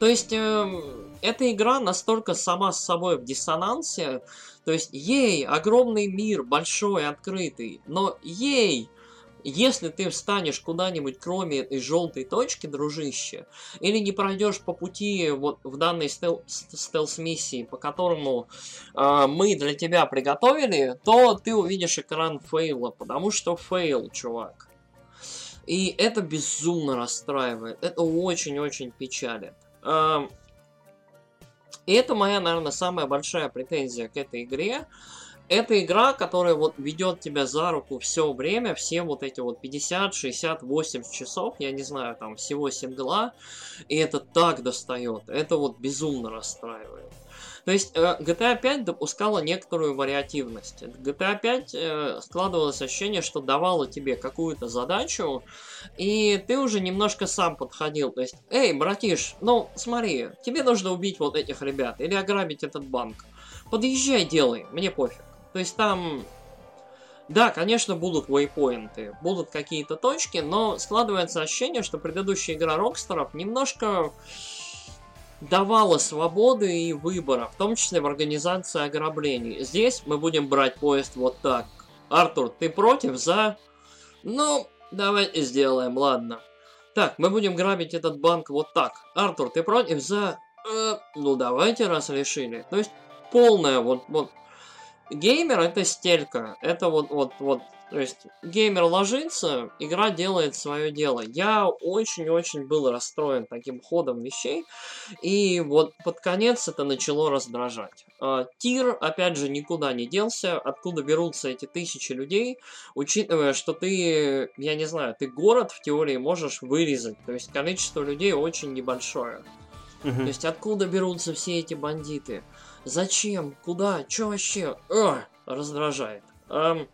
То есть, э, эта игра настолько сама с собой в диссонансе, то есть, ей, огромный мир, большой, открытый, но ей, если ты встанешь куда-нибудь, кроме этой желтой точки, дружище, или не пройдешь по пути вот в данной стел стелс-миссии, по которому э, мы для тебя приготовили, то ты увидишь экран фейла, потому что фейл, чувак. И это безумно расстраивает, это очень-очень печалит. Э, и это моя, наверное, самая большая претензия к этой игре. Это игра, которая вот ведет тебя за руку все время, все вот эти вот 50, 60, 80 часов, я не знаю, там всего сингла, и это так достает, это вот безумно расстраивает. То есть э, GTA 5 допускала некоторую вариативность. GTA 5 э, складывалось ощущение, что давала тебе какую-то задачу, и ты уже немножко сам подходил. То есть, эй, братиш, ну смотри, тебе нужно убить вот этих ребят или ограбить этот банк. Подъезжай, делай, мне пофиг. То есть там да, конечно, будут вейпоинты, будут какие-то точки, но складывается ощущение, что предыдущая игра Рокстеров немножко давала свободы и выбора, в том числе в организации ограблений. Здесь мы будем брать поезд вот так. Артур, ты против, за? Ну, давайте сделаем, ладно. Так, мы будем грабить этот банк вот так. Артур, ты против, за? Э, ну, давайте, раз решили. То есть, полная вот, вот... Геймер это стелька. Это вот, вот, вот то есть геймер ложится, игра делает свое дело. Я очень-очень был расстроен таким ходом вещей, и вот под конец это начало раздражать. А, тир, опять же, никуда не делся, откуда берутся эти тысячи людей, учитывая, что ты, я не знаю, ты город в теории можешь вырезать, то есть количество людей очень небольшое. Угу. То есть откуда берутся все эти бандиты? Зачем? Куда? Че вообще? Ugh, раздражает. Um,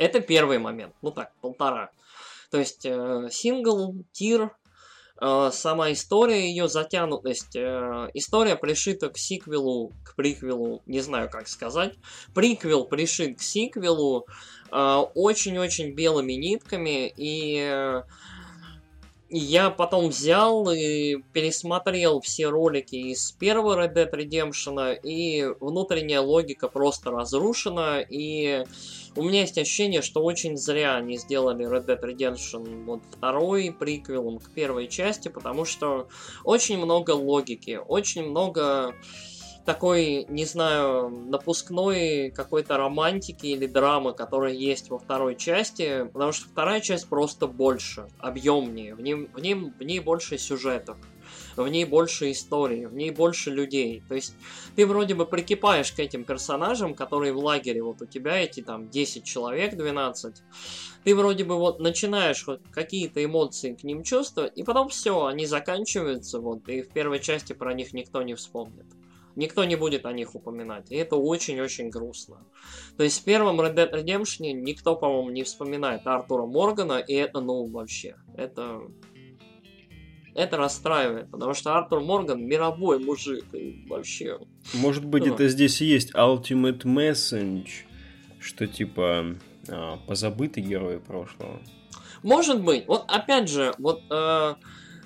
это первый момент. Ну так, полтора. То есть э, сингл, тир, э, сама история, ее затянутость. Э, история пришита к сиквелу, к приквелу, не знаю как сказать. Приквел пришит к сиквелу э, очень-очень белыми нитками и... Э, я потом взял и пересмотрел все ролики из первого Red Dead Redemption, и внутренняя логика просто разрушена, и у меня есть ощущение, что очень зря они сделали Red Dead Redemption вот второй приквелом к первой части, потому что очень много логики, очень много такой, не знаю, напускной какой-то романтики или драмы, которая есть во второй части, потому что вторая часть просто больше, объемнее, в ней, в в ней больше сюжетов, в ней больше истории, в ней больше людей. То есть ты вроде бы прикипаешь к этим персонажам, которые в лагере, вот у тебя эти там 10 человек, 12, ты вроде бы вот начинаешь вот какие-то эмоции к ним чувствовать, и потом все, они заканчиваются, вот, и в первой части про них никто не вспомнит. Никто не будет о них упоминать. И это очень-очень грустно. То есть в первом Red Dead Redemption никто, по-моему, не вспоминает Артура Моргана, и это, ну, вообще, это... Это расстраивает, потому что Артур Морган мировой мужик, и вообще... Может быть, это здесь и есть Ultimate Message, что типа а, позабытый герой прошлого. Может быть. Вот опять же, вот э,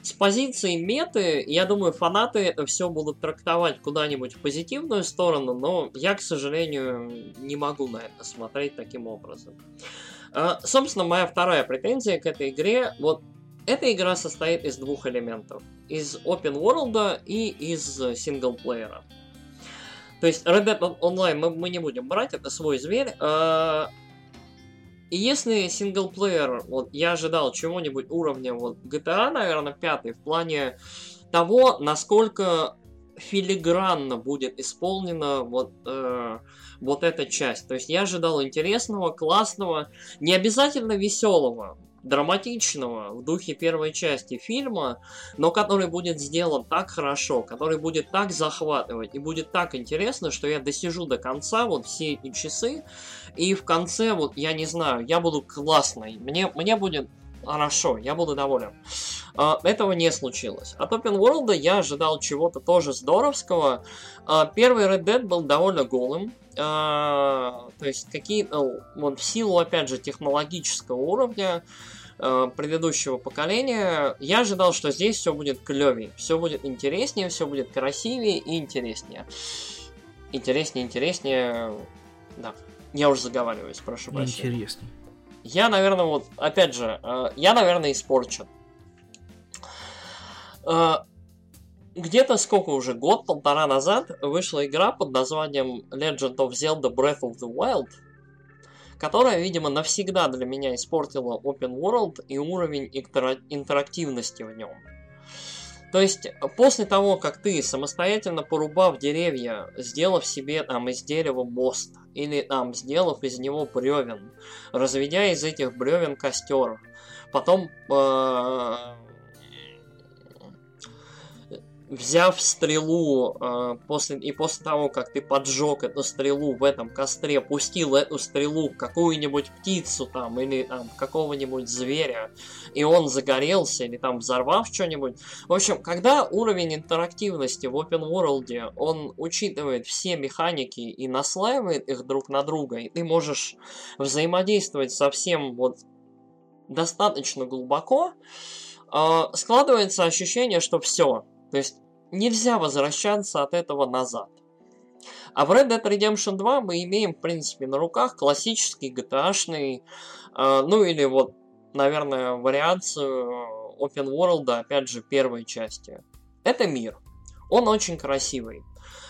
с позиции меты, я думаю, фанаты это все будут трактовать куда-нибудь в позитивную сторону, но я, к сожалению, не могу на это смотреть таким образом. А, собственно, моя вторая претензия к этой игре, вот эта игра состоит из двух элементов. Из open world и из синглплеера. То есть Red Dead Online мы, мы не будем брать, это свой зверь. А, и если синглплеер, вот я ожидал чего-нибудь уровня вот GTA, наверное, пятый, в плане того, насколько филигранно будет исполнена вот, э, вот эта часть. То есть я ожидал интересного, классного, не обязательно веселого, драматичного в духе первой части фильма, но который будет сделан так хорошо, который будет так захватывать и будет так интересно, что я досижу до конца вот все эти часы, и в конце вот, я не знаю, я буду классной, мне, мне будет хорошо, я буду доволен. А, этого не случилось. От Open World я ожидал чего-то тоже здоровского. А, первый Red Dead был довольно голым. А, то есть какие вот в силу, опять же, технологического уровня предыдущего поколения, я ожидал, что здесь все будет клевее, все будет интереснее, все будет красивее и интереснее. Интереснее, интереснее, да. Я уже заговариваюсь, прошу прощения. Интереснее. Я, наверное, вот, опять же, э, я, наверное, испорчен. Э, где-то сколько уже, год-полтора назад вышла игра под названием Legend of Zelda Breath of the Wild, которая, видимо, навсегда для меня испортила Open World и уровень интерактивности в нем. То есть, после того, как ты, самостоятельно порубав деревья, сделав себе там из дерева мост, или там сделав из него бревен, разведя из этих бревен костер, потом э, взяв стрелу э, после, и после того, как ты поджег эту стрелу в этом костре, пустил эту стрелу в какую-нибудь птицу там или там какого-нибудь зверя, и он загорелся или там взорвав что-нибудь. В общем, когда уровень интерактивности в open world, он учитывает все механики и наслаивает их друг на друга, и ты можешь взаимодействовать со всем вот достаточно глубоко, э, складывается ощущение, что все, то есть нельзя возвращаться от этого назад. А в Red Dead Redemption 2 мы имеем, в принципе, на руках классический GTA-шный, э, ну или вот, наверное, вариацию Open World, опять же, первой части. Это мир. Он очень красивый.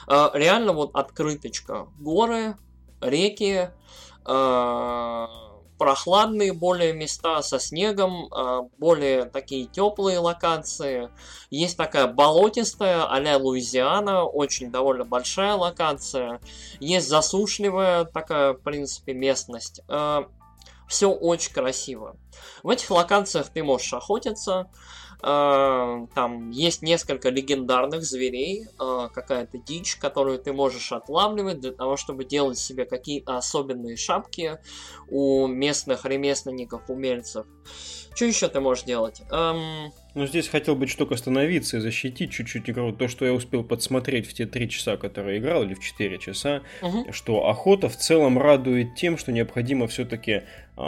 Э, реально вот открыточка. Горы, реки, э, прохладные более места со снегом, а, более такие теплые локации. Есть такая болотистая а-ля Луизиана, очень довольно большая локация. Есть засушливая такая, в принципе, местность. А, Все очень красиво. В этих локациях ты можешь охотиться, там есть несколько легендарных зверей, э, какая-то дичь, которую ты можешь отлавливать для того, чтобы делать себе какие-то особенные шапки у местных ремесленников, умельцев. Что еще ты можешь делать? Эм, Ну, здесь хотел бы чуток остановиться и защитить чуть-чуть игру. То, что я успел подсмотреть в те три часа, которые играл, или в четыре часа, угу. что охота в целом радует тем, что необходимо все-таки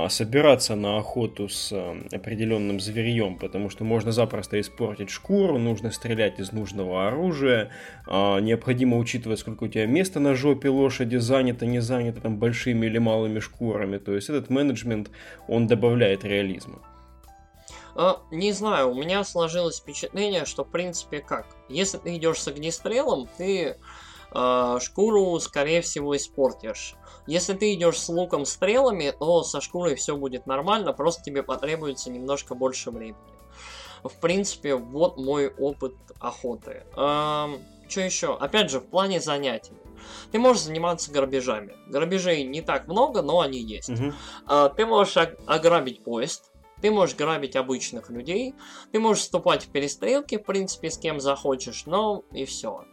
собираться на охоту с а, определенным зверьем, потому что можно запросто испортить шкуру, нужно стрелять из нужного оружия, а, необходимо учитывать, сколько у тебя места на жопе лошади занято, не занято, там, большими или малыми шкурами. То есть этот менеджмент, он добавляет реализма. А, не знаю, у меня сложилось впечатление, что в принципе как. Если ты идешь с огнестрелом, ты э, шкуру, скорее всего, испортишь. Если ты идешь с луком стрелами, то со шкурой все будет нормально, просто тебе потребуется немножко больше времени. В принципе, вот мой опыт охоты. Эм, что еще? Опять же, в плане занятий. Ты можешь заниматься грабежами. Грабежей не так много, но они есть. Угу. Э, ты можешь ограбить поезд ты можешь грабить обычных людей, ты можешь вступать в перестрелки, в принципе, с кем захочешь, но и все.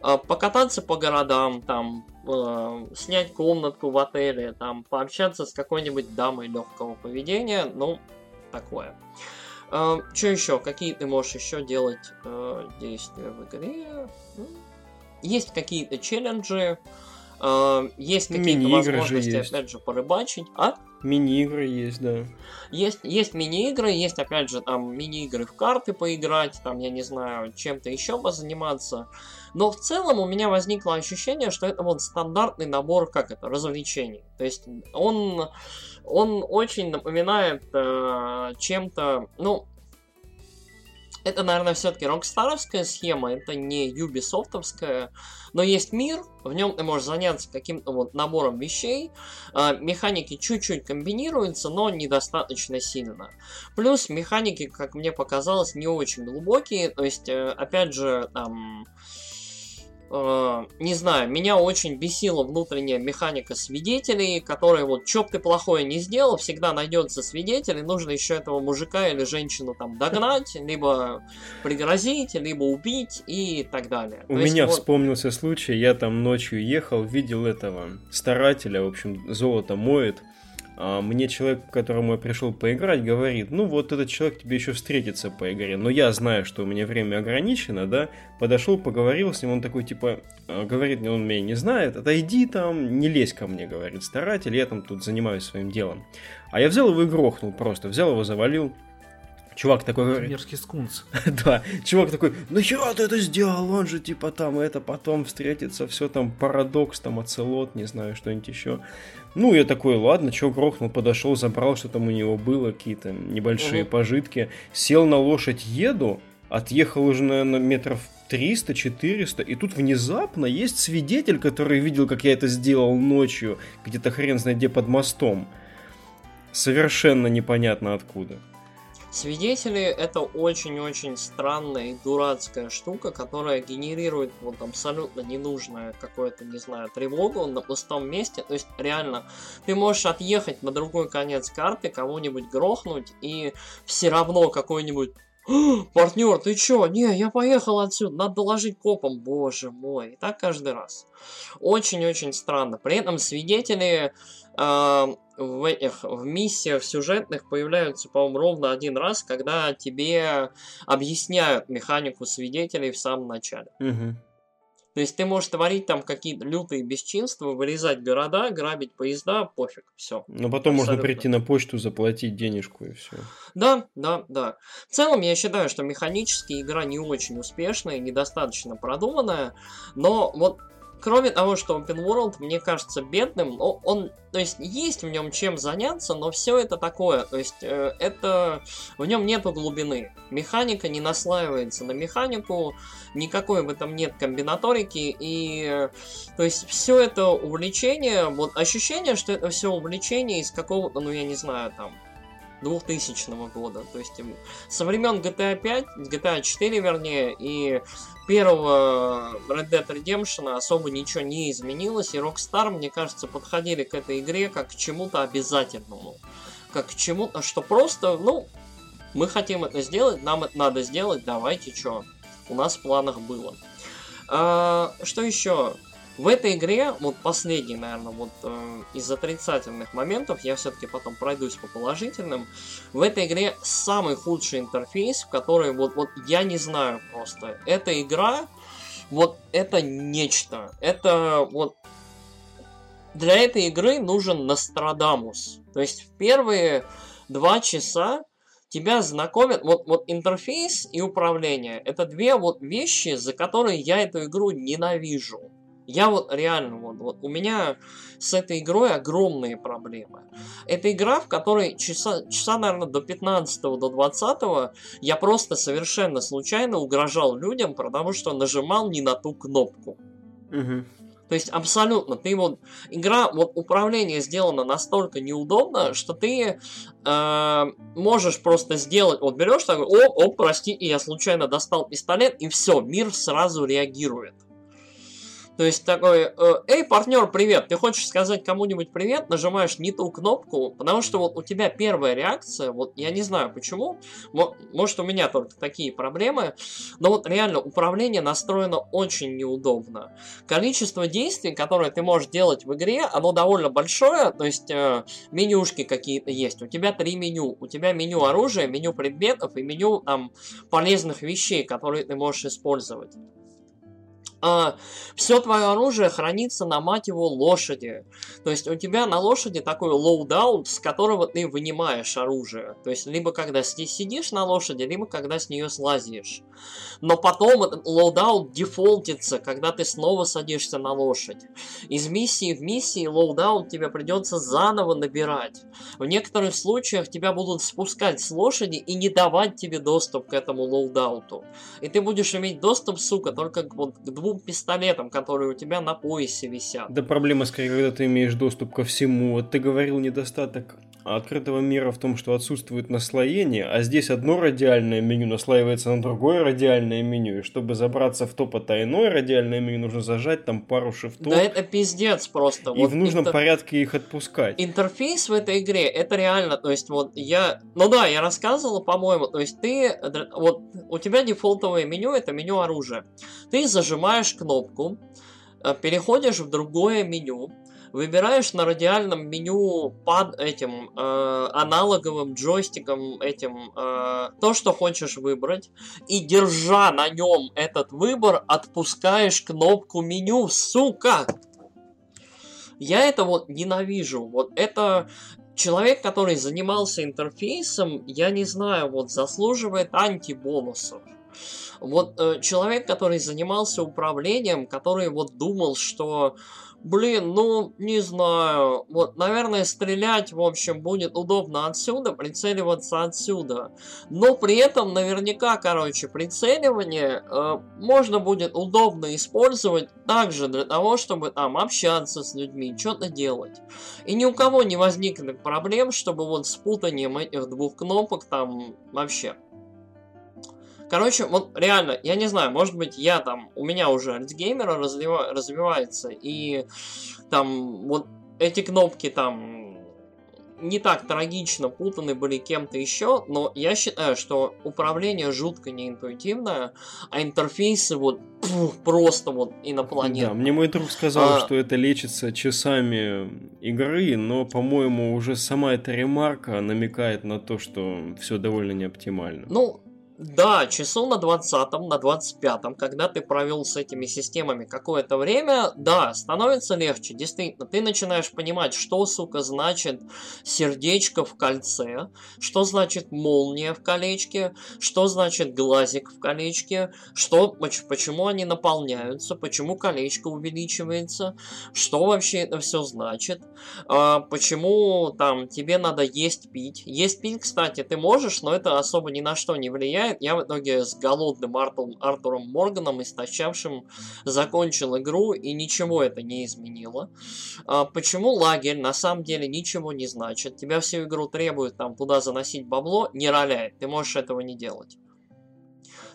А, покататься по городам, там, э, снять комнатку в отеле, там, пообщаться с какой-нибудь дамой легкого поведения, ну, такое. Э, что еще? Какие ты можешь еще делать э, действия в игре? Ну, есть какие-то челленджи, э, есть какие-то возможности, есть. опять же, порыбачить. А? Мини-игры есть, да. Есть, есть мини-игры, есть, опять же, там, мини-игры в карты поиграть, там, я не знаю, чем-то еще позаниматься. Но в целом у меня возникло ощущение, что это вот стандартный набор, как это, развлечений. То есть он, он очень напоминает э, чем-то, ну, это, наверное, все-таки рокстаровская схема, это не юбисофтовская, но есть мир, в нем ты можешь заняться каким-то вот набором вещей, э, механики чуть-чуть комбинируются, но недостаточно сильно. Плюс механики, как мне показалось, не очень глубокие, то есть, э, опять же, там... не знаю, меня очень бесила внутренняя механика свидетелей, которые вот, чё ты плохое не сделал, всегда найдется свидетель, и нужно еще этого мужика или женщину там догнать, [laughs] либо пригрозить, либо убить и так далее. У То меня есть, вспомнился вот... случай, я там ночью ехал, видел этого старателя, в общем, золото моет, мне человек, к которому я пришел поиграть, говорит, ну вот этот человек тебе еще встретится по игре, но я знаю, что у меня время ограничено, да, подошел, поговорил с ним, он такой, типа, а, говорит мне, он меня не знает, отойди там, не лезь ко мне, говорит старатель, я там тут занимаюсь своим делом. А я взял его и грохнул просто, взял его, завалил, Чувак такой говорит... Мерзкий скунс. [laughs] да, чувак такой, ну хера ты это сделал, он же типа там это потом встретится, все там парадокс, там оцелот, не знаю, что-нибудь еще. Ну, я такой, ладно, чё грохнул, подошел, забрал, что там у него было, какие-то небольшие угу. пожитки, сел на лошадь, еду, отъехал уже, наверное, метров 300-400, и тут внезапно есть свидетель, который видел, как я это сделал ночью, где-то хрен знает где под мостом. Совершенно непонятно откуда. Свидетели это очень-очень странная и дурацкая штука, которая генерирует вот абсолютно ненужное какое-то, не знаю, тревогу на пустом месте. То есть реально ты можешь отъехать на другой конец карты, кого-нибудь грохнуть и все равно какой-нибудь партнер, ты чё? Не, я поехал отсюда, надо доложить копам, боже мой. И так каждый раз. Очень-очень странно. При этом свидетели в этих, в миссиях сюжетных появляются, по-моему, ровно один раз, когда тебе объясняют механику свидетелей в самом начале. Угу. То есть ты можешь творить там какие-то лютые бесчинства, вырезать города, грабить поезда, пофиг, все. Но потом Абсолютно. можно прийти на почту, заплатить денежку и все. Да, да, да. В целом я считаю, что механически игра не очень успешная, недостаточно продуманная, но вот кроме того, что Open World мне кажется бедным, он, то есть есть в нем чем заняться, но все это такое, то есть э, это в нем нету глубины. Механика не наслаивается на механику, никакой в этом нет комбинаторики, и э, то есть все это увлечение, вот ощущение, что это все увлечение из какого-то, ну я не знаю, там 2000 года. То есть со времен GTA 5, GTA 4 вернее, и первого Red Dead Redemption особо ничего не изменилось, и Rockstar, мне кажется, подходили к этой игре как к чему-то обязательному. Как к чему-то, что просто, ну, мы хотим это сделать, нам это надо сделать, давайте что. У нас в планах было. А, что еще? В этой игре, вот последний, наверное, вот э, из отрицательных моментов, я все-таки потом пройдусь по положительным, в этой игре самый худший интерфейс, в который вот, вот я не знаю просто. Эта игра, вот это нечто. Это вот для этой игры нужен Нострадамус. То есть в первые два часа тебя знакомят, вот, вот интерфейс и управление, это две вот вещи, за которые я эту игру ненавижу. Я вот реально, вот, вот у меня с этой игрой огромные проблемы. Это игра, в которой часа, часа наверное, до 15 до 20 я просто совершенно случайно угрожал людям, потому что нажимал не на ту кнопку. Угу. То есть абсолютно, ты вот игра, вот управление сделано настолько неудобно, что ты э, можешь просто сделать, вот берешь такой, о, о, прости, и я случайно достал пистолет, и все, мир сразу реагирует. То есть такой, э, эй, партнер, привет, ты хочешь сказать кому-нибудь привет, нажимаешь не ту кнопку, потому что вот у тебя первая реакция, вот я не знаю почему, может у меня только такие проблемы, но вот реально управление настроено очень неудобно. Количество действий, которые ты можешь делать в игре, оно довольно большое, то есть э, менюшки какие-то есть, у тебя три меню, у тебя меню оружия, меню предметов и меню там полезных вещей, которые ты можешь использовать а, все твое оружие хранится на, мать его, лошади. То есть у тебя на лошади такой loadout, с которого ты вынимаешь оружие. То есть либо когда сидишь на лошади, либо когда с нее слазишь. Но потом этот loadout дефолтится, когда ты снова садишься на лошадь. Из миссии в миссию loadout тебе придется заново набирать. В некоторых случаях тебя будут спускать с лошади и не давать тебе доступ к этому лоудауту. И ты будешь иметь доступ, сука, только к двум двум пистолетам, которые у тебя на поясе висят. Да проблема скорее, когда ты имеешь доступ ко всему. Вот ты говорил недостаток открытого мира в том, что отсутствует наслоение, а здесь одно радиальное меню наслаивается на другое радиальное меню, и чтобы забраться в то потайное радиальное меню, нужно зажать там пару шифтов. Да это пиздец просто. И вот в нужном интер... порядке их отпускать. Интерфейс в этой игре, это реально, то есть вот я, ну да, я рассказывал, по-моему, то есть ты, вот у тебя дефолтовое меню, это меню оружия. Ты зажимаешь кнопку, э, переходишь в другое меню, выбираешь на радиальном меню под этим э, аналоговым джойстиком этим э, то, что хочешь выбрать, и держа на нем этот выбор, отпускаешь кнопку меню, сука! Я это вот ненавижу. Вот это человек, который занимался интерфейсом, я не знаю, вот заслуживает антибонусов. Вот э, человек, который занимался управлением, который вот думал, что Блин, ну, не знаю. Вот, наверное, стрелять, в общем, будет удобно отсюда, прицеливаться отсюда. Но при этом, наверняка, короче, прицеливание э, можно будет удобно использовать также для того, чтобы там общаться с людьми, что-то делать. И ни у кого не возникнет проблем, чтобы вот с путанием этих двух кнопок там вообще Короче, вот реально, я не знаю, может быть, я там, у меня уже альцгеймера развива, развивается, и там вот эти кнопки там не так трагично путаны были кем-то еще, но я считаю, что управление жутко неинтуитивное, а интерфейсы вот пух, просто вот инопланетные. Да, мне мой друг сказал, а... что это лечится часами игры, но, по-моему, уже сама эта ремарка намекает на то, что все довольно неоптимально. Ну, да, часу на 20 на 25 когда ты провел с этими системами какое-то время, да, становится легче. Действительно, ты начинаешь понимать, что, сука, значит сердечко в кольце, что значит молния в колечке, что значит глазик в колечке, что, почему они наполняются, почему колечко увеличивается, что вообще это все значит, а, почему там тебе надо есть пить. Есть пить, кстати, ты можешь, но это особо ни на что не влияет я в итоге с голодным Артуром, Артуром Морганом, истощавшим, закончил игру, и ничего это не изменило. А, почему лагерь на самом деле ничего не значит? Тебя всю игру требует там туда заносить бабло, не роляет, ты можешь этого не делать.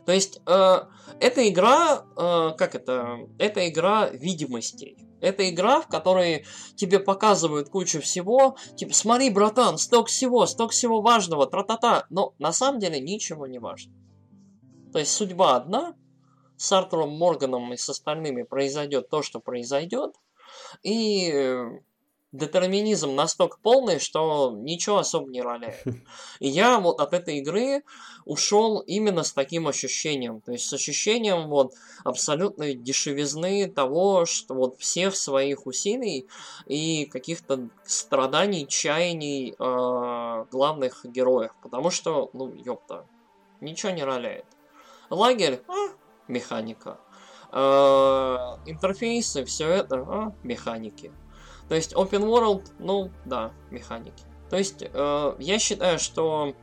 То есть, э, эта игра, э, как это, это игра видимостей. Это игра, в которой тебе показывают кучу всего, типа, смотри, братан, столько всего, столько всего важного, тра-та-та, но на самом деле ничего не важно. То есть судьба одна, с Артуром Морганом и с остальными произойдет то, что произойдет, и детерминизм настолько полный, что ничего особо не роляет. [laughs] И я вот от этой игры ушел именно с таким ощущением. То есть с ощущением вот абсолютной дешевизны того, что вот всех своих усилий и каких-то страданий, чаяний э, главных героев. Потому что, ну, ёпта, ничего не роляет. Лагерь, а, механика. Э, интерфейсы, все это, а, механики. То есть open world, ну да, механики. То есть э, я считаю, что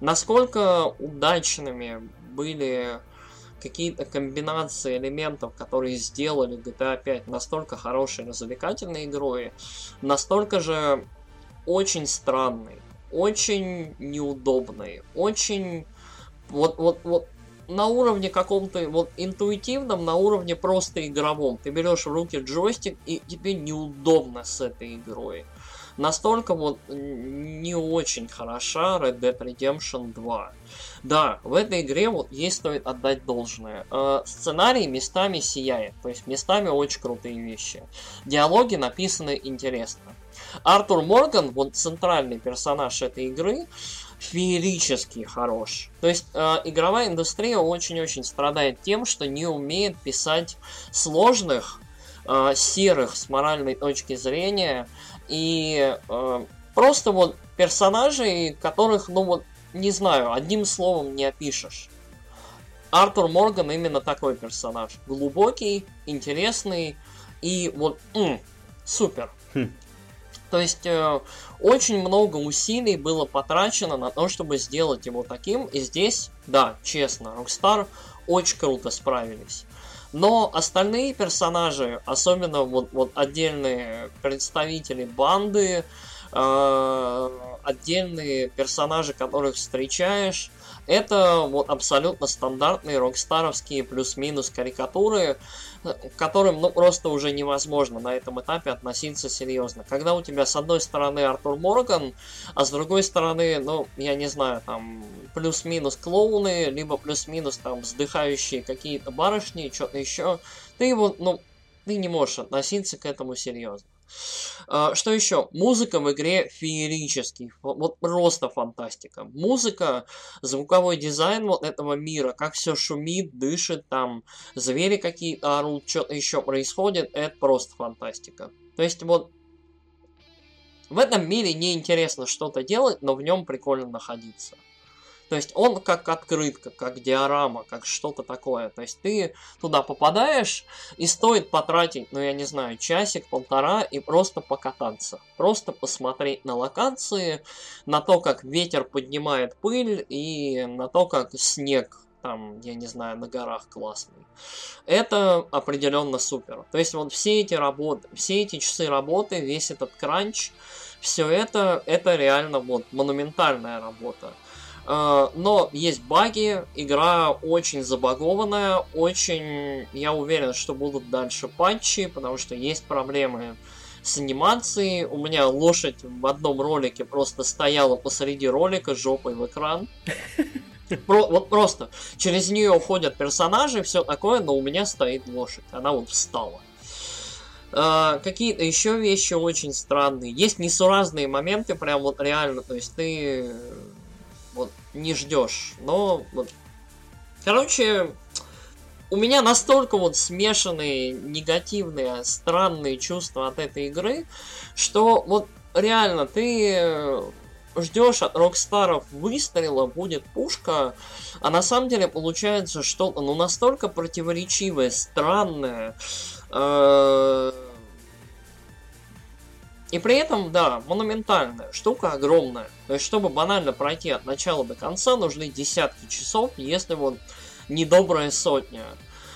насколько удачными были какие-то комбинации элементов, которые сделали GTA 5 настолько хорошей, развлекательной игрой, настолько же очень странной, очень неудобной, очень вот, вот, вот на уровне каком-то вот интуитивном, на уровне просто игровом. Ты берешь в руки джойстик, и тебе неудобно с этой игрой. Настолько вот не очень хороша Red Dead Redemption 2. Да, в этой игре вот есть стоит отдать должное. Э, сценарий местами сияет, то есть местами очень крутые вещи. Диалоги написаны интересно. Артур Морган, вот центральный персонаж этой игры, феерически хорош. То есть э, игровая индустрия очень-очень страдает тем, что не умеет писать сложных, э, серых с моральной точки зрения и э, просто вот персонажей, которых, ну вот, не знаю, одним словом не опишешь. Артур Морган именно такой персонаж. Глубокий, интересный и вот м, супер. Хм. То есть э, очень много усилий было потрачено на то, чтобы сделать его таким. И здесь, да, честно, Rockstar очень круто справились. Но остальные персонажи, особенно вот, вот отдельные представители банды, э, отдельные персонажи, которых встречаешь, это вот абсолютно стандартные рокстаровские плюс-минус карикатуры, к которым ну, просто уже невозможно на этом этапе относиться серьезно. Когда у тебя с одной стороны Артур Морган, а с другой стороны, ну, я не знаю, там плюс-минус клоуны, либо плюс-минус там вздыхающие какие-то барышни, что-то еще, ты его, ну, ты не можешь относиться к этому серьезно. А, что еще? Музыка в игре феерический. Вот просто фантастика. Музыка, звуковой дизайн вот этого мира, как все шумит, дышит, там звери какие-то орут, что-то еще происходит, это просто фантастика. То есть вот в этом мире неинтересно что-то делать, но в нем прикольно находиться. То есть он как открытка, как диорама, как что-то такое. То есть ты туда попадаешь, и стоит потратить, ну я не знаю, часик-полтора и просто покататься. Просто посмотреть на локации, на то, как ветер поднимает пыль, и на то, как снег там, я не знаю, на горах классный. Это определенно супер. То есть вот все эти работы, все эти часы работы, весь этот кранч, все это, это реально вот монументальная работа. Э, но есть баги, игра очень забагованная, очень, я уверен, что будут дальше патчи, потому что есть проблемы с анимацией. У меня лошадь в одном ролике просто стояла посреди ролика жопой в экран. [laughs] Про, вот просто через нее уходят персонажи, все такое, но у меня стоит лошадь. Она вот встала. Uh, какие-то еще вещи очень странные. Есть несуразные моменты, прям вот реально, то есть ты не ждешь. Но вот, короче, у меня настолько вот смешанные негативные, странные чувства от этой игры, что вот реально ты ждешь от Рокстаров выстрела, будет пушка, а на самом деле получается что-то ну настолько противоречивое, странное, э и при этом, да, монументальная, штука огромная. То есть, чтобы банально пройти от начала до конца, нужны десятки часов, если вот недобрая сотня.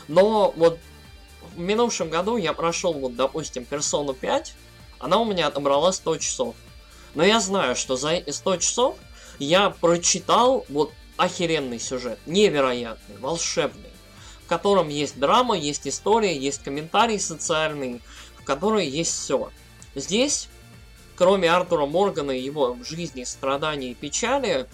Но вот в минувшем году я прошел, вот, допустим, персону 5, она у меня отобрала 100 часов. Но я знаю, что за эти 100 часов я прочитал вот охеренный сюжет, невероятный, волшебный, в котором есть драма, есть история, есть комментарий социальный, в которой есть все. Здесь, кроме Артура Моргана и его жизни, страданий и печали,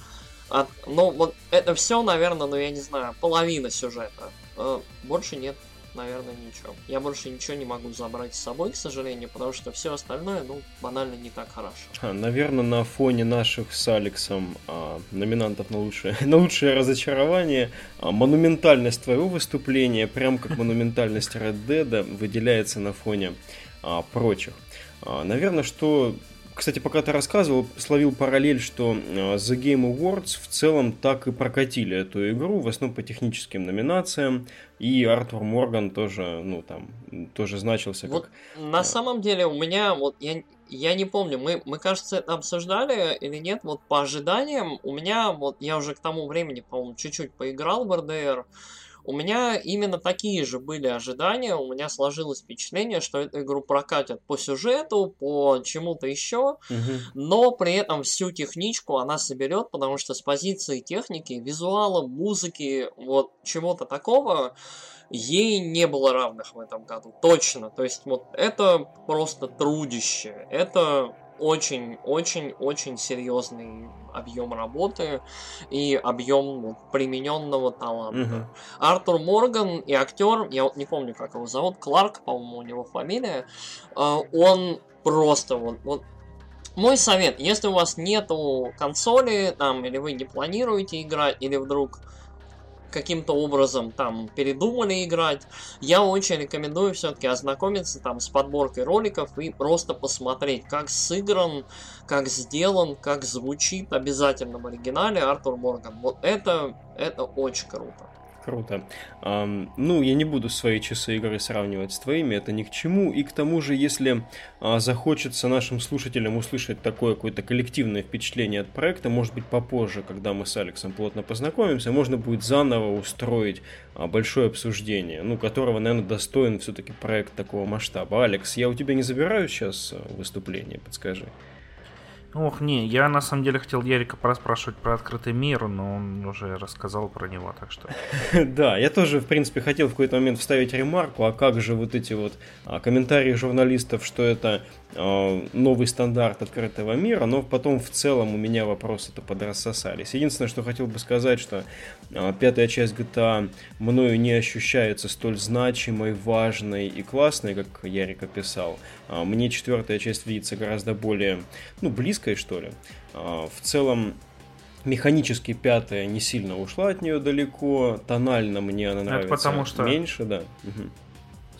От, ну, вот это все, наверное, ну, я не знаю, половина сюжета. Э, больше нет наверное, ничего. Я больше ничего не могу забрать с собой, к сожалению, потому что все остальное, ну, банально не так хорошо. А, наверное, на фоне наших с Алексом а, номинантов на лучшее, [laughs] на лучшее разочарование, а, монументальность твоего выступления, прям как монументальность Red Dead, выделяется на фоне а, прочих. А, наверное, что кстати, пока ты рассказывал, словил параллель, что э, The Game Awards в целом так и прокатили эту игру, в основном по техническим номинациям, и Артур Морган тоже, ну, там, тоже значился вот как... На самом деле у меня, вот, я, я не помню, мы, мы, кажется, это обсуждали или нет, вот по ожиданиям, у меня, вот, я уже к тому времени, по-моему, чуть-чуть поиграл в RDR, у меня именно такие же были ожидания, у меня сложилось впечатление, что эту игру прокатят по сюжету, по чему-то еще, угу. но при этом всю техничку она соберет, потому что с позиции техники, визуала, музыки, вот чего-то такого, ей не было равных в этом году, точно. То есть вот это просто трудище, это очень-очень-очень серьезный объем работы и объем вот, примененного таланта. Угу. Артур Морган и актер, я вот не помню, как его зовут, Кларк, по-моему, у него фамилия, э, он просто вот, вот мой совет, если у вас нету консоли, там, или вы не планируете играть, или вдруг каким-то образом там передумали играть, я очень рекомендую все-таки ознакомиться там с подборкой роликов и просто посмотреть, как сыгран, как сделан, как звучит обязательно в оригинале Артур Морган. Вот это, это очень круто. Круто. Um, ну, я не буду свои часы игры сравнивать с твоими, это ни к чему. И к тому же, если uh, захочется нашим слушателям услышать такое какое-то коллективное впечатление от проекта, может быть, попозже, когда мы с Алексом плотно познакомимся, можно будет заново устроить uh, большое обсуждение, ну, которого, наверное, достоин все-таки проект такого масштаба. Алекс, я у тебя не забираю сейчас выступление, подскажи. Ох, не, я на самом деле хотел Ярика поспрашивать про открытый мир, но он уже рассказал про него, так что... [laughs] Да, я тоже, в принципе, хотел в какой-то момент вставить ремарку, а как же вот эти вот а, комментарии журналистов, что это а, новый стандарт открытого мира, но потом в целом у меня вопросы-то подрассосались. Единственное, что хотел бы сказать, что а, пятая часть GTA мною не ощущается столь значимой, важной и классной, как Ярик описал. А, мне четвертая часть видится гораздо более, ну, близкой, что ли. В целом, механически пятая не сильно ушла от нее далеко, тонально мне она нравится Это потому что... меньше, да. Угу.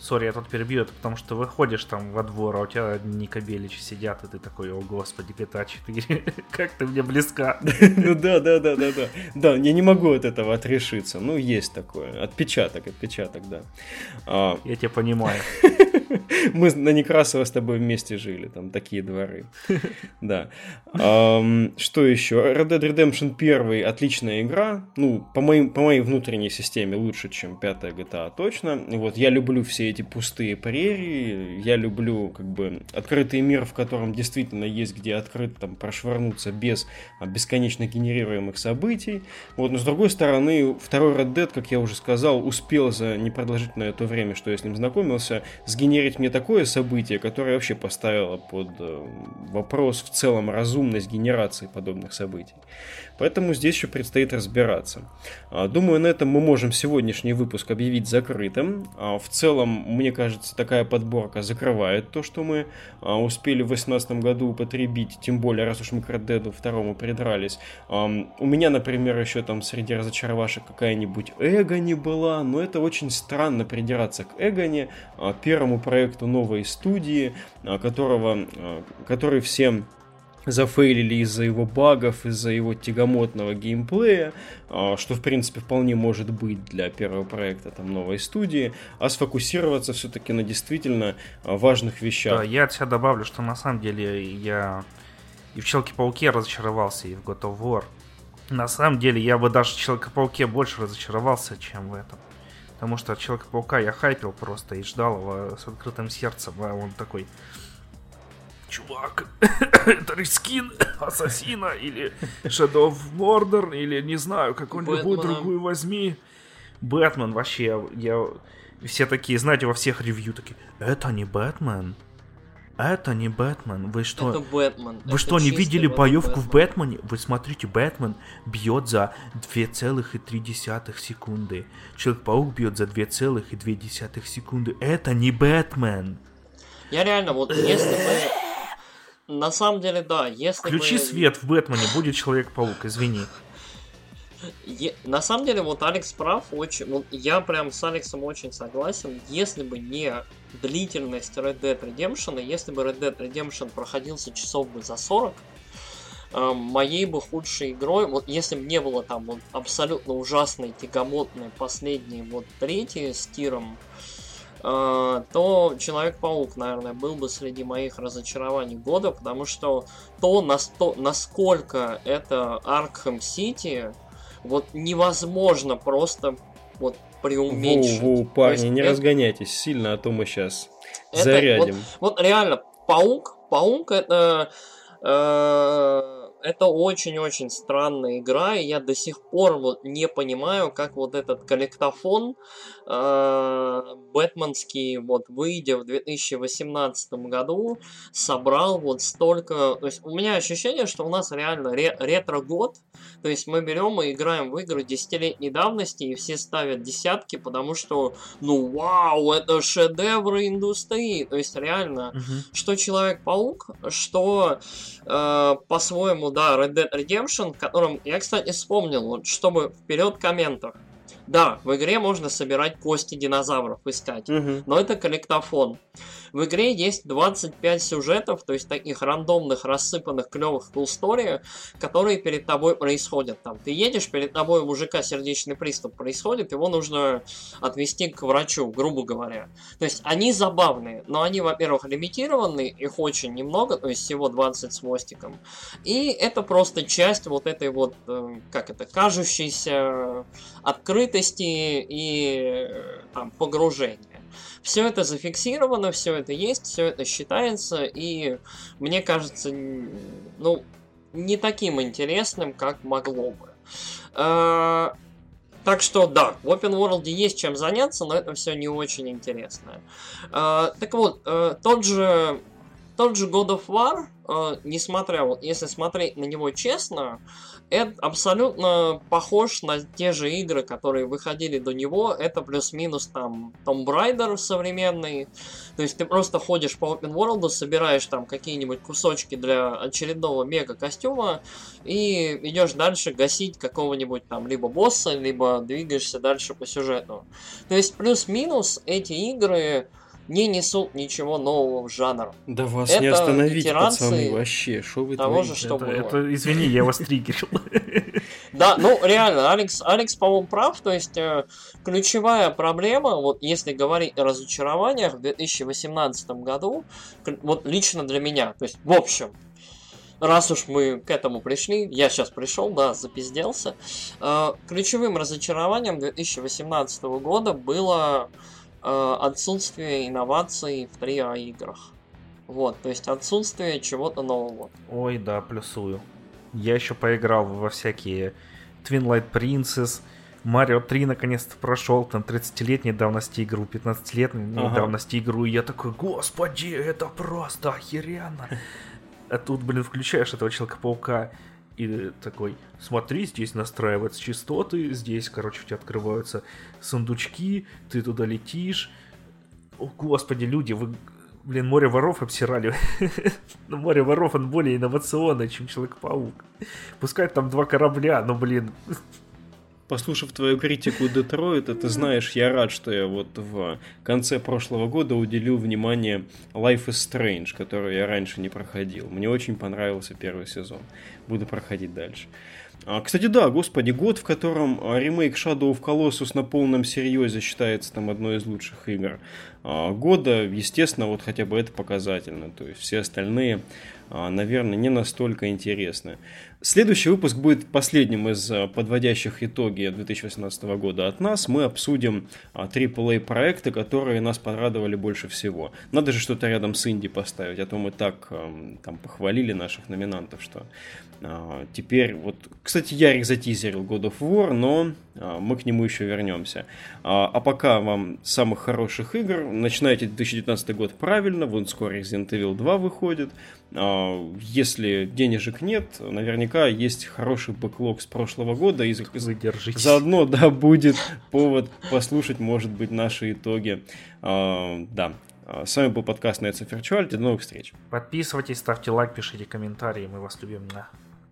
Сори, я тут перебью, это потому что выходишь там во двор, а у тебя одни кабеличи сидят, и ты такой, о господи, GTA 4, [laughs] как ты мне близка. [laughs] Ну да, да, да, да, да. Да, я не могу от этого отрешиться. Ну, есть такое. Отпечаток, отпечаток, да. А, я тебя понимаю. [laughs] Мы на Некрасово с тобой вместе жили, там такие дворы. Да. Что еще? Red Dead Redemption 1 отличная игра. Ну, по моей внутренней системе лучше, чем пятая GTA точно. Вот, я люблю все эти пустые прерии. Я люблю, как бы, открытый мир, в котором действительно есть где открыть, там, прошвырнуться без а, бесконечно генерируемых событий. Вот, но с другой стороны, второй Red Dead, как я уже сказал, успел за непродолжительное то время, что я с ним знакомился, сгенерить мне такое событие, которое вообще поставило под э, вопрос в целом разумность генерации подобных событий. Поэтому здесь еще предстоит разбираться. А, думаю, на этом мы можем сегодняшний выпуск объявить закрытым. А, в целом, мне кажется, такая подборка закрывает то, что мы а, успели в 2018 году употребить, тем более, раз уж мы к Red Dead второму придрались. У меня, например, еще там среди разочаровашек какая-нибудь Эго не была, но это очень странно придираться к Эгоне, первому проекту новой студии, которого, который всем зафейлили из-за его багов, из-за его тягомотного геймплея, а, что, в принципе, вполне может быть для первого проекта там, новой студии, а сфокусироваться все-таки на действительно а, важных вещах. Да, я от себя добавлю, что на самом деле я и в Человеке-пауке разочаровался, и в God of War. На самом деле я бы даже в Человеке-пауке больше разочаровался, чем в этом. Потому что от Человека-паука я хайпил просто и ждал его с открытым сердцем, а он такой чувак, [coughs] это рискин [coughs] Ассасина или Shadow of Mordor или не знаю, какую-нибудь другую возьми. Бэтмен вообще, я... Все такие, знаете, во всех ревью такие, это не Бэтмен. Это не Бэтмен. Вы что? Это Бэтмен. Вы Это что, не видели боевку в Бэтмен. Бэтмене? Вы смотрите, Бэтмен бьет за 2,3 секунды. Человек-паук бьет за 2,2 секунды. Это не Бэтмен. Я реально, вот если бы... На самом деле, да, если Включи бы... свет в Бэтмене, будет Человек-паук, извини. Е- На самом деле, вот Алекс прав, очень, вот я прям с Алексом очень согласен. Если бы не длительность Red Dead Redemption, если бы Red Dead Redemption проходился часов бы за 40, э, моей бы худшей игрой, вот если бы не было там вот абсолютно ужасной, тягомотной последней вот третьей с тиром, то Человек-паук, наверное, был бы среди моих разочарований года, потому что то, насколько это Аркхэм Сити, вот невозможно просто вот преуменьшить. Воу-воу, То парни, есть не это- разгоняйтесь сильно, а то мы сейчас это зарядим. Вот реально, паук, паук это э, это очень-очень странная игра, и я до сих пор вот не понимаю, как вот этот коллектофон э, бэтменский, вот выйдя в 2018 году, собрал вот столько... То есть у меня ощущение, что у нас реально ре- ретро-год, то есть мы берем и играем в игры десятилетней давности, и все ставят десятки, потому что, ну вау, это шедевры индустрии. То есть реально, Мгм. что Человек-паук, что э, по-своему, да, Red Dead Redemption, которым я, кстати, вспомнил, вот, чтобы вперед в комментах. Да, в игре можно собирать кости динозавров, искать. Мгм. Но это коллектофон. В игре есть 25 сюжетов, то есть таких рандомных, рассыпанных, клевых story, которые перед тобой происходят. Там ты едешь, перед тобой у мужика сердечный приступ происходит, его нужно отвезти к врачу, грубо говоря. То есть они забавные, но они, во-первых, лимитированы, их очень немного, то есть всего 20 с мостиком. И это просто часть вот этой вот, э, как это, кажущейся открытости и э, там, погружения. Все это зафиксировано, все это есть, все это считается, и мне кажется, ну, не таким интересным, как могло бы. Э, Так что да, в Open World есть чем заняться, но это все не очень интересно. Э, Так вот, тот же тот же God of War, э, несмотря, вот если смотреть на него честно, это абсолютно похож на те же игры, которые выходили до него. Это плюс-минус там Tomb Raider современный. То есть ты просто ходишь по Open World, собираешь там какие-нибудь кусочки для очередного мега-костюма и идешь дальше гасить какого-нибудь там либо босса, либо двигаешься дальше по сюжету. То есть плюс-минус эти игры не несут ничего нового в жанр. Да вас Это не остановить, пацаны, вообще. Что вы того же, что Это, было. это, извини, я вас триггерил. [laughs] Да, ну реально, Алекс, Алекс, по-моему, прав. То есть э, ключевая проблема, вот если говорить о разочарованиях в 2018 году, вот лично для меня, то есть в общем, раз уж мы к этому пришли, я сейчас пришел, да, запизделся, э, ключевым разочарованием 2018 года было отсутствие инноваций в 3А играх. Вот, то есть отсутствие чего-то нового. Ой, да, плюсую. Я еще поиграл во всякие Twin Light Princess, Марио 3 наконец-то прошел, там 30-летней давности игру, 15-летней Ага. давности игру, и я такой, господи, это просто охеренно. [laughs] А тут, блин, включаешь этого Человека-паука, и такой, смотри, здесь настраиваются частоты, здесь, короче, у тебя открываются сундучки, ты туда летишь. О, господи, люди, вы, блин, море воров обсирали. [laughs] Но море воров, он более инновационный, чем Человек-паук. Пускай там два корабля, но, блин, [laughs] Послушав твою критику Детройта, ты знаешь, я рад, что я вот в конце прошлого года уделил внимание Life is Strange, которую я раньше не проходил. Мне очень понравился первый сезон. Буду проходить дальше. А, Кстати, да, господи, год, в котором а, ремейк Shadow of Colossus на полном серьезе считается там одной из лучших игр а, года, естественно, вот хотя бы это показательно. То есть все остальные, наверное, не настолько интересны. Следующий выпуск будет последним из э, подводящих итоги 2018 года от нас. Мы обсудим AAA проекты, которые нас порадовали больше всего. Надо же что-то рядом с инди поставить, а то мы так там похвалили наших номинантов, что а, теперь вот, кстати, Ярик затизерил God of War, но а, мы к нему еще вернемся. А, а пока вам самых хороших игр. Начинайте 2019 год правильно, вон скоро Resident Evil 2 выходит. Если денежек нет, наверняка есть хороший бэклог с прошлого года. И Выдержите. заодно, да, будет повод послушать, может быть, наши итоги. Да, с вами был подкаст of Virtuality. До новых встреч. Подписывайтесь, ставьте лайк, пишите комментарии. Мы вас любим. Да.